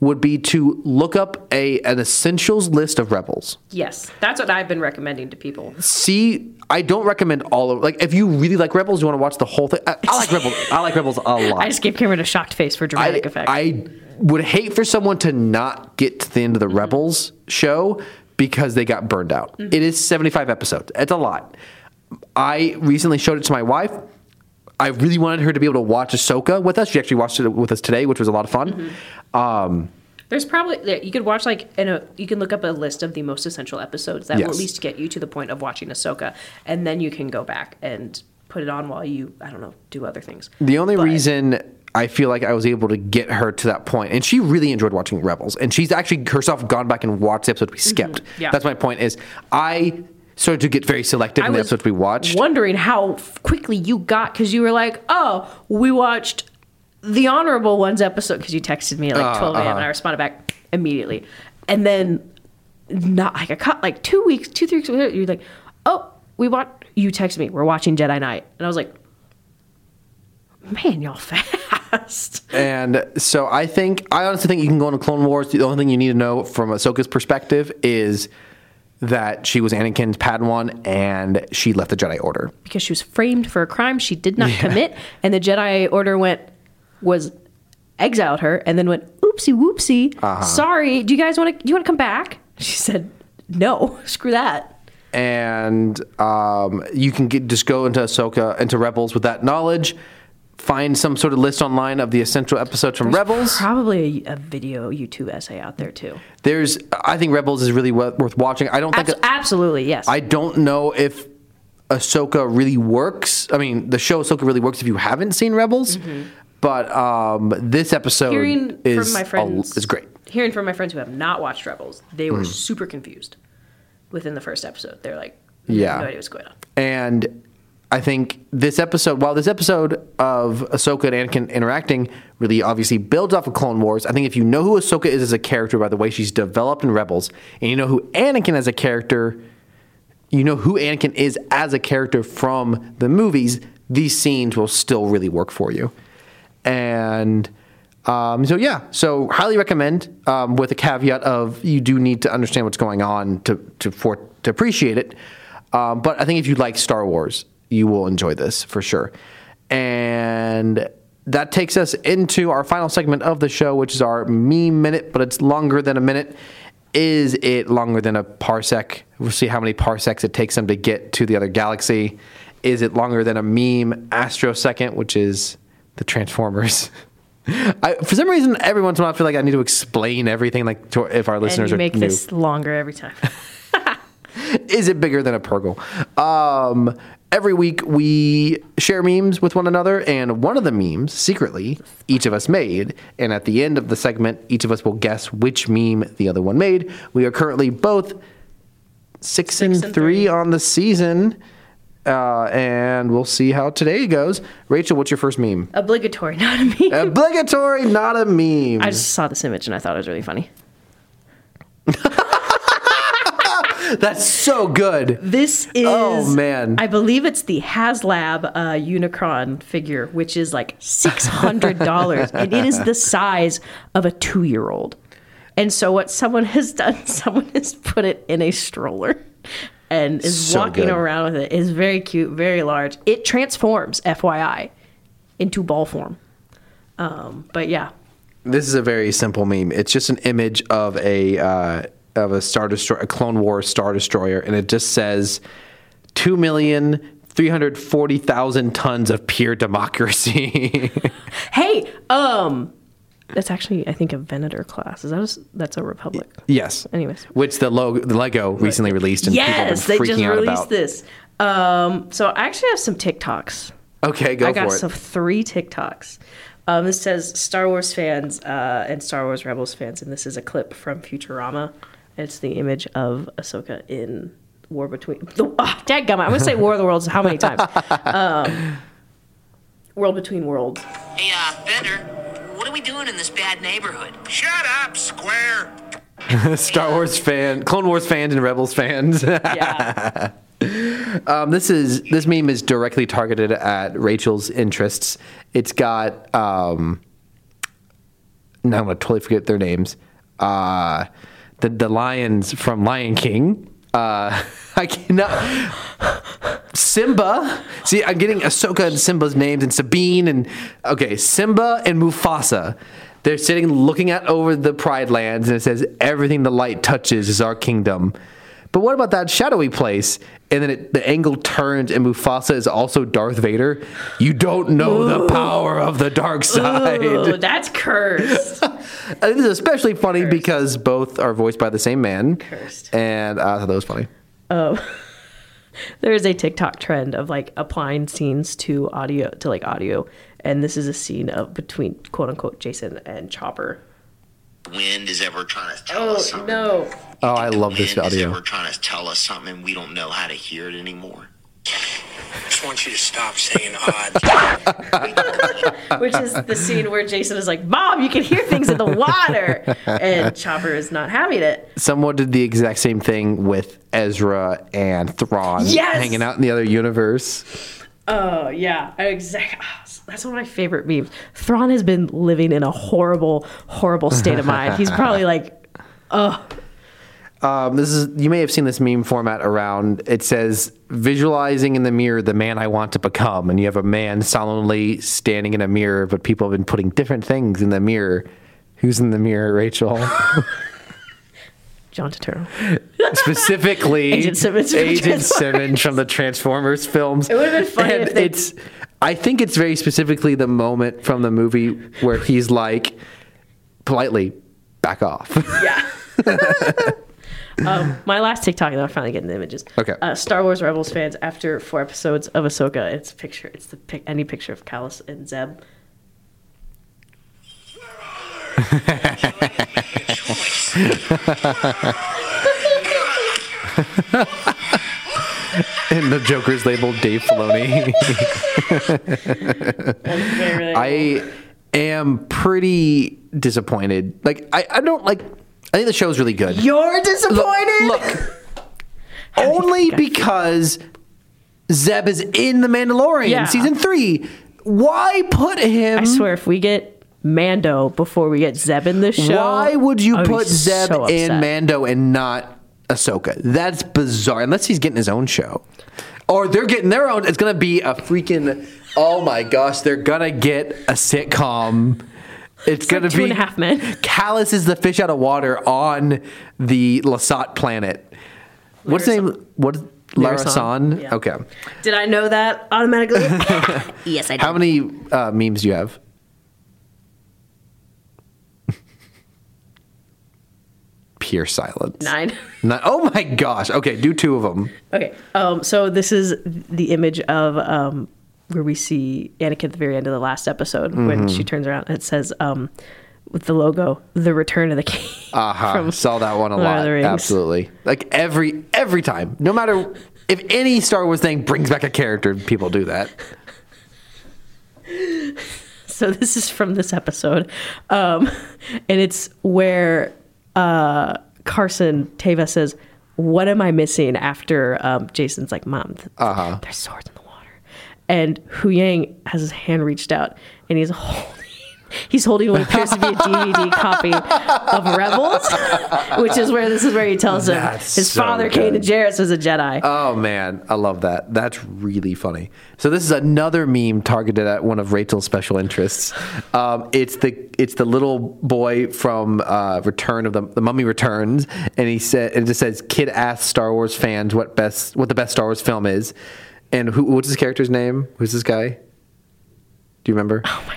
would be to look up a an essentials list of rebels. Yes, that's what I've been recommending to people. See, I don't recommend all of like if you really like rebels, you want to watch the whole thing. I, I like rebels. I like rebels a lot. I just gave Cameron a shocked face for dramatic I, effect. I would hate for someone to not get to the end of the mm-hmm. Rebels show because they got burned out. It is 75 episodes. It's a lot. I recently showed it to my wife. I really wanted her to be able to watch Ahsoka with us. She actually watched it with us today, which was a lot of fun. Um, There's probably you could watch like in a you can look up a list of the most essential episodes that will at least get you to the point of watching Ahsoka, and then you can go back and put it on while you I don't know do other things. The only But- reason I feel like I was able to get her to that point, and she really enjoyed watching Rebels, and she's actually herself gone back and watched the episodes we skipped. Mm-hmm. Yeah. That's my point. Is I started to get very selective in the episodes we watched. wondering how quickly you got because you were like, oh, we watched the honorable ones episode because you texted me at like 12 a.m. Uh-huh. and I responded back immediately, and then not like I caught like two weeks, two three weeks later, you're like, oh, we watched. You texted me, we're watching Jedi Knight, and I was like, man, y'all fast. And so I think I honestly think you can go into Clone Wars. The only thing you need to know from Ahsoka's perspective is that she was Anakin's Padawan and she left the Jedi Order. because she was framed for a crime she did not commit, and the Jedi Order went was exiled her, and then went oopsie whoopsie. Uh-huh. Sorry, do you guys want to? Do you want to come back? She said, "No, screw that." And um, you can get, just go into Ahsoka, into Rebels with that knowledge. Find some sort of list online of the essential episodes from Rebels. Probably a, a video YouTube essay out there too. There's, I think Rebels is really worth watching. I don't think. Abs- absolutely, yes. I don't know if Ahsoka really works. I mean, the show Ahsoka really works if you haven't seen Rebels. But um, this episode hearing is from my a- is great. Hearing from my friends who have not watched Rebels, they were super confused within the first episode. They're like, Yeah. no idea what's going on." And I think this episode, while this episode of Ahsoka and Anakin interacting really obviously builds off of Clone Wars, I think if you know who Ahsoka is as a character by the way she's developed in Rebels, and you know who Anakin as a character, you know who Anakin is as a character from the movies, these scenes will still really work for you. And um, so yeah, so highly recommend. Um, with a caveat of you do need to understand what's going on to to for to appreciate it. Um, but I think if you like Star Wars, you will enjoy this for sure. And that takes us into our final segment of the show, which is our meme minute, but it's longer than a minute. Is it longer than a parsec? We'll see how many parsecs it takes them to get to the other galaxy. Is it longer than a meme astrosecond, which is the Transformers? I, for some reason, every once in a while, I feel like I need to explain everything. Like to, if our And listeners you are make this longer every time. is it bigger than a Purrgil? Um, every week we share memes with one another, and one of the memes secretly each of us made. And at the end of the segment, each of us will guess which meme the other one made. We are currently both six, and, and three, three. on the season. Uh, and we'll see how today goes. Rachel, what's your first meme? Obligatory, not a meme. Obligatory, not a meme. I just saw this image and I thought it was really funny. That's so good. This is, Oh, man. I believe it's the HasLab uh, Unicron figure, which is like six hundred dollars, and it is the size of a two-year-old. And so, what someone has done, someone has put it in a stroller, and is So walking good. around with it. It's very cute, very large. It transforms, FYI, into ball form. Um, but yeah, This is a very simple meme. It's just an image of a uh, of a star destroyer, a Clone Wars star destroyer, and it just says two million three hundred forty thousand tons of pure democracy. hey, um, that's actually I think a Venator class. Is that a, that's a Republic? yes. Anyways. which the logo, the Lego recently released, and yes, people they have been freaking just out released about. this. Um, so I actually have some TikToks. Okay, go for it. I got some three TikToks. Um, this says Star Wars fans uh, and Star Wars Rebels fans, and this is a clip from Futurama. It's the image of Ahsoka in War Between. The, oh, dadgummit, I'm going to say War of the Worlds how many times? Um, World Between Worlds. Hey, uh, Bender, what are we doing in this bad neighborhood? Shut up, Square. Star Wars fan, Clone Wars fans, and Rebels fans. Yeah. Um, this is this meme is directly targeted at Rachel's interests. It's got um, now I'm gonna totally forget their names. Uh, the the lions from Lion King. Uh, I cannot. Simba. See, I'm getting Ahsoka and Simba's names and Sabine and okay, Simba and Mufasa. They're sitting looking at over the Pride Lands and it says everything the light touches is our kingdom. But what about that shadowy place? And then it, the angle turns and Mufasa is also Darth Vader. You don't know the power of the dark side. Ooh, that's cursed. This is especially funny because both are voiced by the same man. Cursed. And I thought that was funny. Oh. there is a TikTok trend of like applying scenes to audio to like audio, and this is a scene of between quote unquote Jacen and Chopper. Wind is ever trying to tell Oh us something. Oh no! Oh, I The love this wind is audio. ever trying to tell us something and we don't know how to hear it anymore. just want you to stop saying odd. Which is the scene where Jacen is like, "Mom, you can hear things in the water," and Chopper is not having it. Someone did the exact same thing with Ezra and Thrawn Yes! hanging out in the other universe. Oh yeah, exactly. That's one of my favorite memes. Thrawn has been living in a horrible, horrible state of mind. He's probably like, Um, this is you may have seen this meme format around. It says visualizing in the mirror the man I want to become, and you have a man solemnly standing in a mirror, but people have been putting different things in the mirror. Who's in the mirror, Rachel? John Turturro. Specifically, Agent Simmons from Agent Simmons from the Transformers films. It would've been funny And if they- it's. I think it's very specifically the moment from the movie where he's like, politely, back off. Yeah. um, my last TikTok, and I'm finally getting the images. Okay. Uh, Star Wars Rebels fans, after four episodes of Ahsoka, it's picture. It's the pic, any picture of Kallus and Zeb. and the Joker's labeled Dave Filoni. I am pretty disappointed. Like I, I don't like. I think the show's really good. You're disappointed. Look, look, only because Zeb is in the Mandalorian Yeah. season three. Why put him? I swear, if we get Mando before we get Zeb in the show, Why would you I be put Zeb so in. Mando and not Ahsoka? That's bizarre. Unless he's getting his own show, or they're getting their own. It's gonna be a freaking. Oh my gosh, they're gonna get a sitcom. It's, gonna like Two be and a Half Men. Kallus is the fish out of water on the Lasat planet. What's the name? What? Lira San? Larasan, yeah. Okay. Did I know that automatically? yes, I did. How many uh, memes do you have? Pure silence. Nine. Nine. Oh my gosh. Okay, do two of them. Okay. Um, so this is the image of um, where we see Anakin at the very end of the last episode when Mm-hmm. she turns around and it says um, with the logo, "The Return of the King." Uh-huh. Saw that one a lot. Absolutely. Like every every time. No matter if any Star Wars thing brings back a character, people do that. So this is from this episode, um, and it's where uh, Carson Teva says, "What am I missing?" After um, Jacen's like, "Mom, th- Uh-huh. there's swords in the water," and Huyang has his hand reached out, and he's holding. He's holding what appears to be a DVD copy of Rebels, which is where this is where he tells him That's his so father, good. Kanan Jarrus, was a Jedi. Oh man, I love that. That's really funny. So this is another meme targeted at one of Rachel's special interests. Um, it's the it's the little boy from uh, Return of the the Mummy Returns, and he said it just says kid asks Star Wars fans what best what the best Star Wars film is, and who what's his character's name? Who's this guy? Do you remember? oh my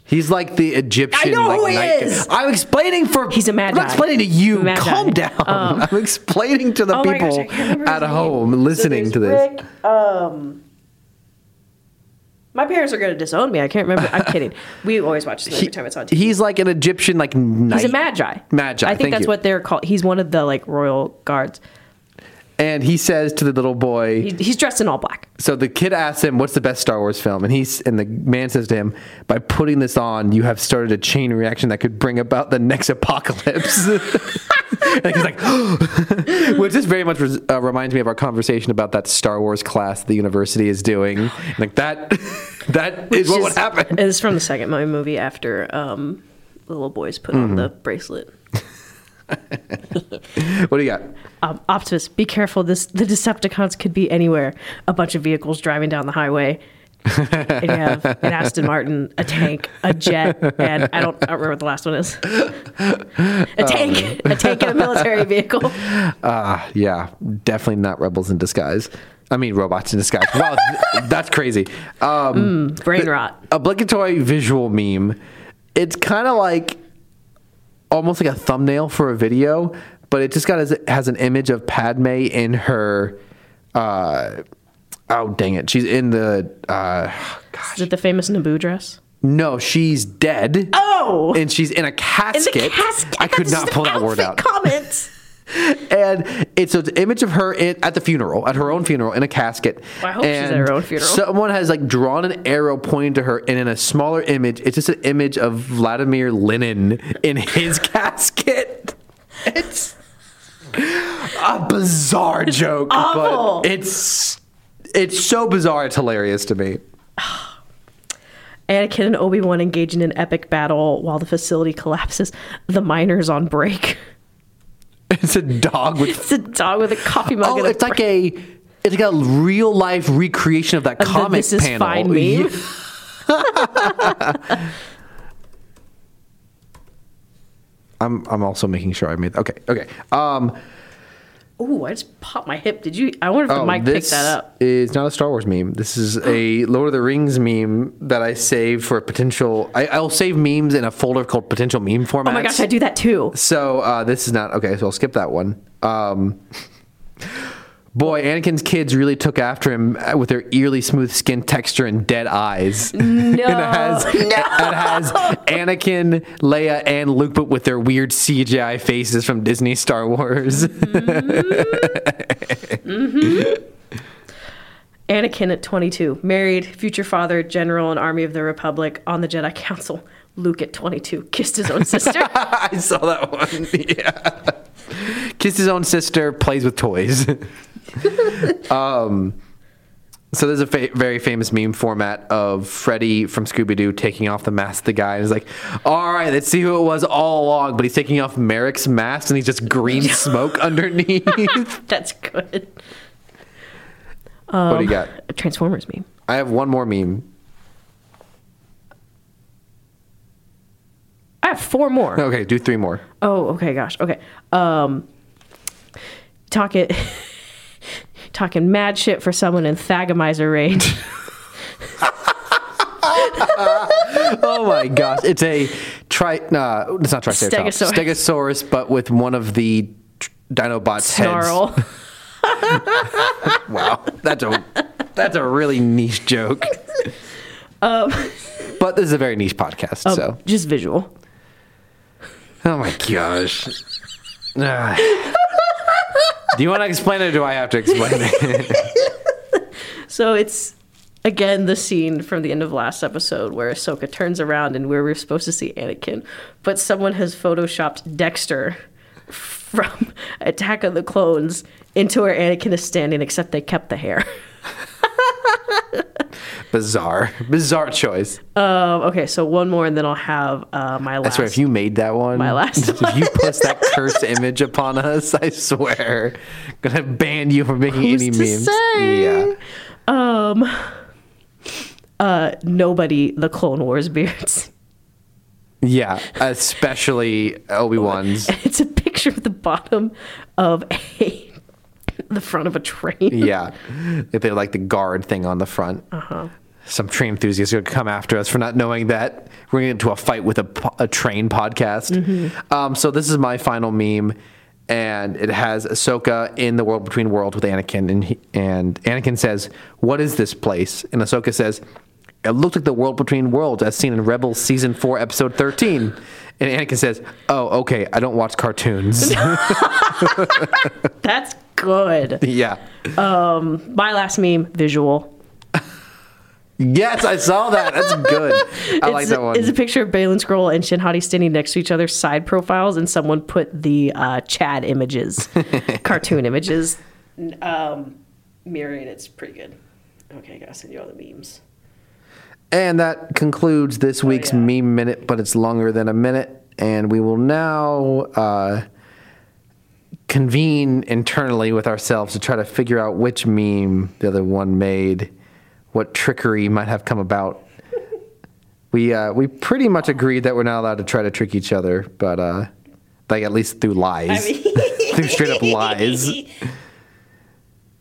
gosh. He's like the Egyptian. I know like, who he night- is! I'm explaining for. He's a I'm magi. not explaining to you. Magi. Calm down. Um, I'm explaining to the Oh gosh, people remember at his name. home listening So to this. Rick, um, my parents are going to disown me. I can't remember. I'm kidding. We always watch this every time it's on TV. He's like an Egyptian, like knight. He's a magi. Magi. I think that's you. what they're called. He's one of the like royal guards. And he says to the little boy. He, he's dressed in all black. so the kid asks him, "What's the best Star Wars film?" And he's and the man says to him, "By putting this on, you have started a chain reaction that could bring about the next apocalypse." like, he's like, which just very much res- uh, reminds me of our conversation about that Star Wars class the university is doing. Like that, that is what would happen. It's from the second movie after um, the little boys put on Mm-hmm. the bracelet. What do you got? Um, Optimus, be careful. This the Decepticons could be anywhere. A bunch of vehicles driving down the highway. and you have an Aston Martin, a tank, a jet, and I don't, I don't remember what the last one is. A tank, a tank and a military vehicle. Uh, yeah, definitely not rebels in disguise. I mean, robots in disguise. Wow, that's crazy. Um, Brain rot. obligatory visual meme. It's kind of like almost like a thumbnail for a video, but it just got as has an image of Padme in her. Uh, oh dang it! She's in the. Uh, Is it the famous Naboo dress? no, she's dead. Oh, and she's in a casket. in the casket. I could not pull that word out. Comment. And it's an image of her in, at the funeral, at her own funeral, in a casket. Well, I hope she's at her own funeral. Someone has like drawn an arrow pointing to her, and in a smaller image, it's just an image of Vladimir Lenin in his casket. It's a bizarre joke, awful. but it's it's so bizarre. It's hilarious to me. Anakin and Obi Wan engage in an epic battle while the facility collapses. The miners on break. It's a dog with It's a dog with a coffee mug. Oh, and a it's like a it's like a real life recreation of that the comic This Is panel. Fine meme. Yeah. I'm I'm also making sure I made okay okay. Um, Ooh, I just popped my hip. Did you? I wonder if the oh, mic picked that up. is not a Star Wars meme. This is a Lord of the Rings meme that I saved for a potential. I, I'll save memes in a folder called potential meme formats. Oh my gosh, I do that too. So uh, this is not okay. So I'll skip that one. Um, boy, Anakin's kids really took after him with their eerily smooth skin texture and dead eyes. No, and it has it has Anakin, Leia, and Luke, but with their weird CGI faces from Disney Star Wars. Mm-hmm. Mm-hmm. Anakin at 22, married, future father, general and Army of the Republic, on the Jedi Council. Luke at 22, kissed his own sister. I saw that one. Yeah. Kissed his own sister, plays with toys. um, so there's a fa- very famous meme format of Freddy from Scooby Doo taking off the mask of the guy, and he's like, "All right, let's see who it was all along." But he's taking off Marrok's mask, and he's just green smoke underneath. That's good. what do you got? A Transformers meme. I have one more meme. I have four more. Okay, do three more. Oh, okay, gosh. Okay. Um talking talking mad shit for someone in Thagomizer range. Oh my gosh, it's a tri. Nah, it's not Triceratops. Stegosaurus. Stegosaurus, but with one of the tr- Dinobots' heads. Wow, that's a that's a really niche joke. Um, but this is a very niche podcast, so. Just visual. Oh my gosh. Do you want to explain it, or do I have to explain it? So it's again the scene from the end of last episode where Ahsoka turns around and where we're supposed to see Anakin, but someone has photoshopped Dexter from Attack of the Clones into where Anakin is standing, except they kept the hair. Bizarre, bizarre choice. Um, okay, so one more, and then I'll have uh, my I last. swear, if you made that one, My last if you post that cursed image upon us, I swear, gonna ban you from making Who's any memes. say? Yeah. uh, nobody the Clone Wars beards. Yeah, especially Obi Wan's. It's a picture of the bottom of a the front of a train. Yeah, if they like the guard thing on the front. Uh-huh. Some train enthusiasts are going to come after us for not knowing that we're going to get into a fight with a, a train podcast. Um, so this is my final meme, and it has Ahsoka in the world between worlds with Anakin, and he, and Anakin says, "What is this place?" And Ahsoka says, "It looked like the world between worlds as seen in Rebels season four, episode 13. And Anakin says, "Oh, okay. I don't watch cartoons." That's good. yeah. Um, My last meme, visual. Yes, I saw that. That's good. I like that one. It's a picture of Baylan Skoll and Shin Hati standing next to each other's side profiles, and someone put the uh, Chad images, cartoon images, um, mirroring. It's pretty good. Okay, I gotta send you all the memes. And that concludes this week's Oh, yeah. meme minute, but it's longer than a minute. And we will now uh, convene internally with ourselves to try to figure out which meme the other one made, what trickery might have come about. we uh, we pretty much agreed that we're not allowed to try to trick each other, but uh, like at least through lies, through straight up lies.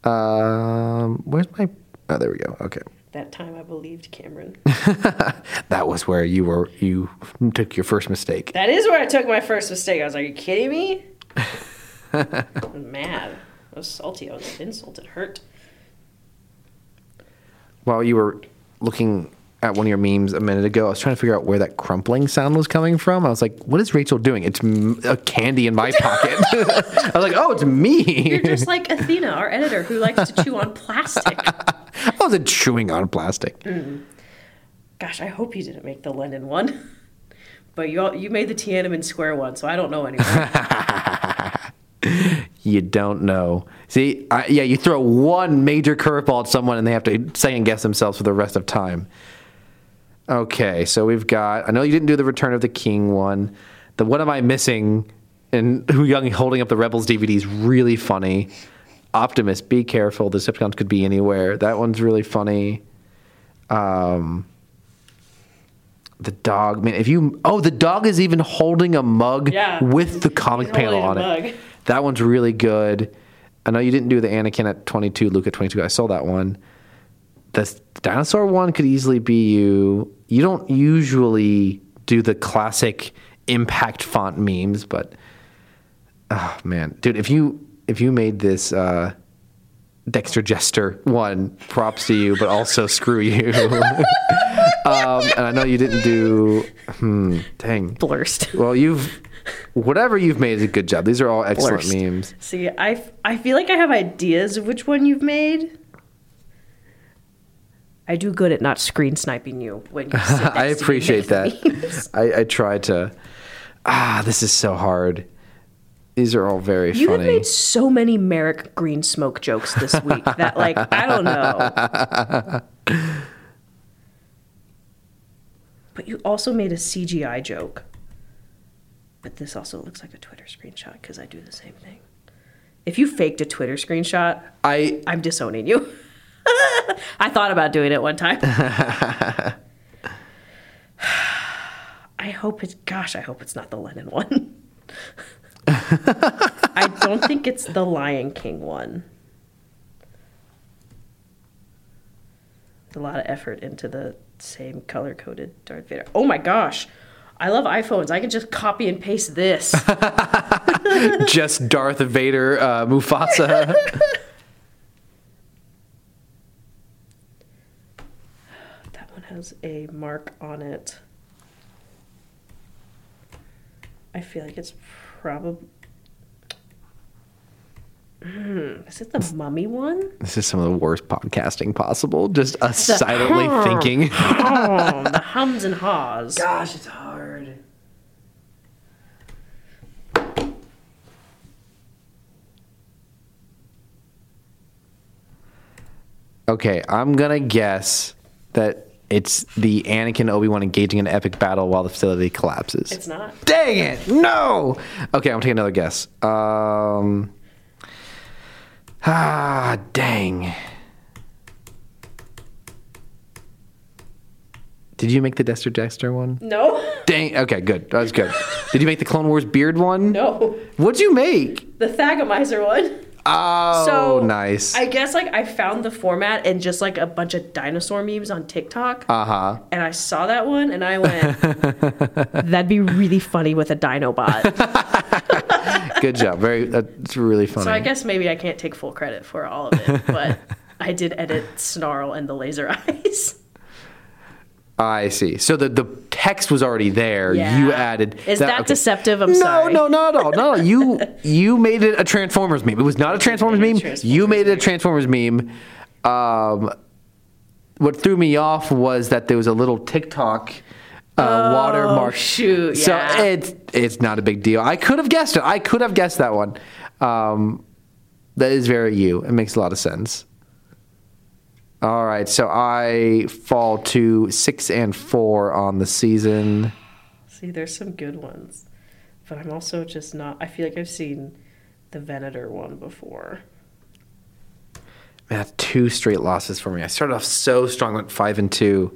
Um, where's my? Oh, there we go. Okay. That time I believed Cameron. That was where you were you took your first mistake. that is where I took my first mistake. I was like, "Are you kidding me?" I was mad. I was salty. I was insulted. Hurt. While you were looking at one of your memes a minute ago, I was trying to figure out where that crumpling sound was coming from. I was like, "What is Rachel doing?" It's m- a candy in my pocket. I was like, "Oh, it's me." You're just like Athena, our editor, who likes to chew on plastic. I wasn't chewing on plastic. Mm. Gosh, I hope you didn't make the Lennon one. But you all, you made the Tiananmen Square one, so I don't know anymore. You don't know. See, I, yeah, you throw one major curveball at someone and they have to second guess themselves for the rest of time. Okay, so we've got. I know you didn't do the Return of the King one. The What Am I Missing? And Huyang holding up the Rebels DVD is really funny. Optimus, be careful. The Decepticons could be anywhere. That one's really funny. Um, the dog, man. If you, oh, the dog is even holding a mug Yeah. with the comic He's panel on it. mug. That one's really good. I know you didn't do the Anakin at 22, Luke at 22. I saw that one. The dinosaur one could easily be you. You don't usually do the classic impact font memes, but oh man, dude, if you if you made this uh, Dexter Jester one, props to you, but also screw you. um, and I know you didn't do. Hmm, dang. Blurst. Well, you've whatever you've made is a good job. These are all excellent Blurst. memes. See, I, I feel like I have ideas of which one you've made. I do good at not screen sniping you when you I appreciate that. I, I try to. Ah, this is so hard. These are all very You have funny. made so many Marrok Green Smoke jokes this week that, like, I don't know. But you also made a CGI joke. But this also looks like a Twitter screenshot because I do the same thing. If you faked a Twitter screenshot, I I'm disowning you. I thought about doing it one time. I hope it's, gosh, I hope it's not the Lennon one. I don't think it's the Lion King one. There's a lot of effort into the same color coded Darth Vader. Oh my gosh. I love iPhones. I can just copy and paste this. just Darth Vader, uh, Mufasa. That one has a mark on it. I feel like it's probably. Is it the mummy one? this is some of the worst podcasting possible. Just us silently thinking. Oh, the hums and haws. Gosh, it's hard. Okay, I'm gonna guess that it's the Anakin Obi Wan engaging in an epic battle while the facility collapses. It's not. Dang it! No. Okay, I'm taking another guess. Um. Ah, dang. Did you make the Dexter Dexter one? No. Dang. Okay, good. That was good. Did you make the Clone Wars beard one? No. What'd you make? The Thagomizer one. Oh, So nice. I guess like I found the format in just like a bunch of dinosaur memes on TikTok. Uh huh. and I saw that one and I went, that'd be really funny with a Dinobot. Good job. Very. That's really funny. so I guess maybe I can't take full credit for all of it, but I did edit Snarl and the laser eyes. I see. So the the text was already there. Yeah. You added. Is that okay. deceptive? I'm no, sorry. no, no, not at all. No, you you made it a Transformers meme. It was not a Transformers made a meme. Transformers you made it a. Transformers meme. Um, what threw me off was that there was a little TikTok uh, watermark. Oh, shoot, So it's it's not a big deal. I could have guessed it. I could have guessed that one. Um, that is very you. It makes a lot of sense. All right, so I fall to six and four on the season. See, there's some good ones, but I'm also just not. I feel like I've seen the Venator one before. Man, that's two straight losses for me. I started off so strong, went five and two,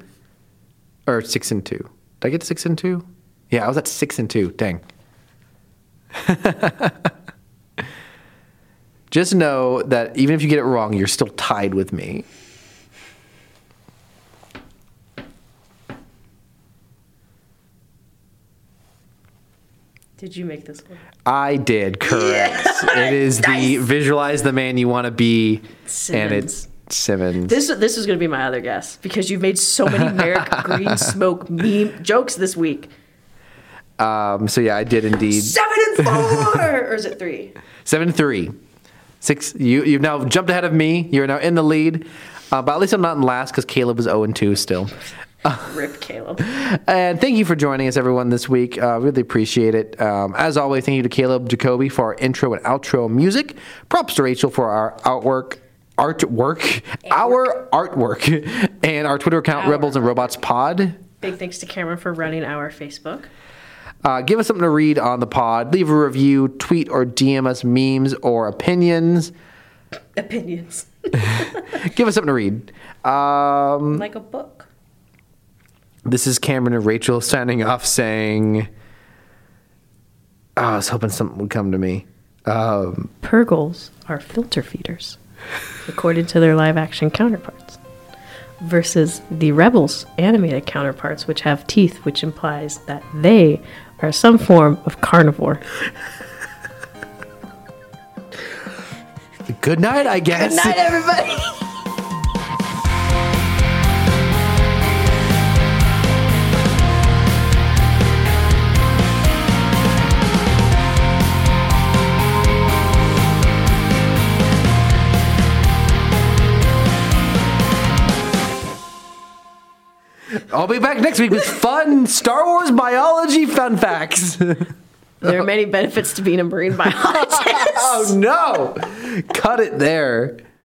or six and two. Did I get six and two? Yeah, I was at six and two. Dang. Just know that even if you get it wrong, you're still tied with me. Did you make this one? I did, correct. It is the visualize the man you want to be, and it's Simmons. This this is going to be my other guess because you've made so many Marrok Green Smoke meme jokes this week. Um, so yeah, I did indeed. Seven and four, or is it three? seven and Seven three, six. You you've now jumped ahead of me. You're now in the lead, uh, but at least I'm not in last because Caleb is zero and two still. Rip Caleb. And thank you for joining us, everyone, this week. Uh, really appreciate it. Um, as always, thank you to Caleb Jacoby for our intro and outro music. Props to Rachel for our artwork. Artwork, our artwork, and our Twitter account, Our Rebels and Robots Pod. Big thanks to Cameron for running our Facebook. Uh, give us something to read on the pod. Leave a review, tweet or DM us memes or opinions. Opinions. Give us something to read. Um, like a book. this is Cameron and Rachel signing off saying, oh, I was hoping something would come to me. Um, Purrgils are filter feeders, according to their live action counterparts, versus the Rebels animated counterparts, which have teeth, which implies that they are some form of carnivore. good night, I guess. Good night, everybody! I'll be back next week with fun Star Wars biology fun facts. There are many benefits to being a marine biologist. oh no! Cut it there.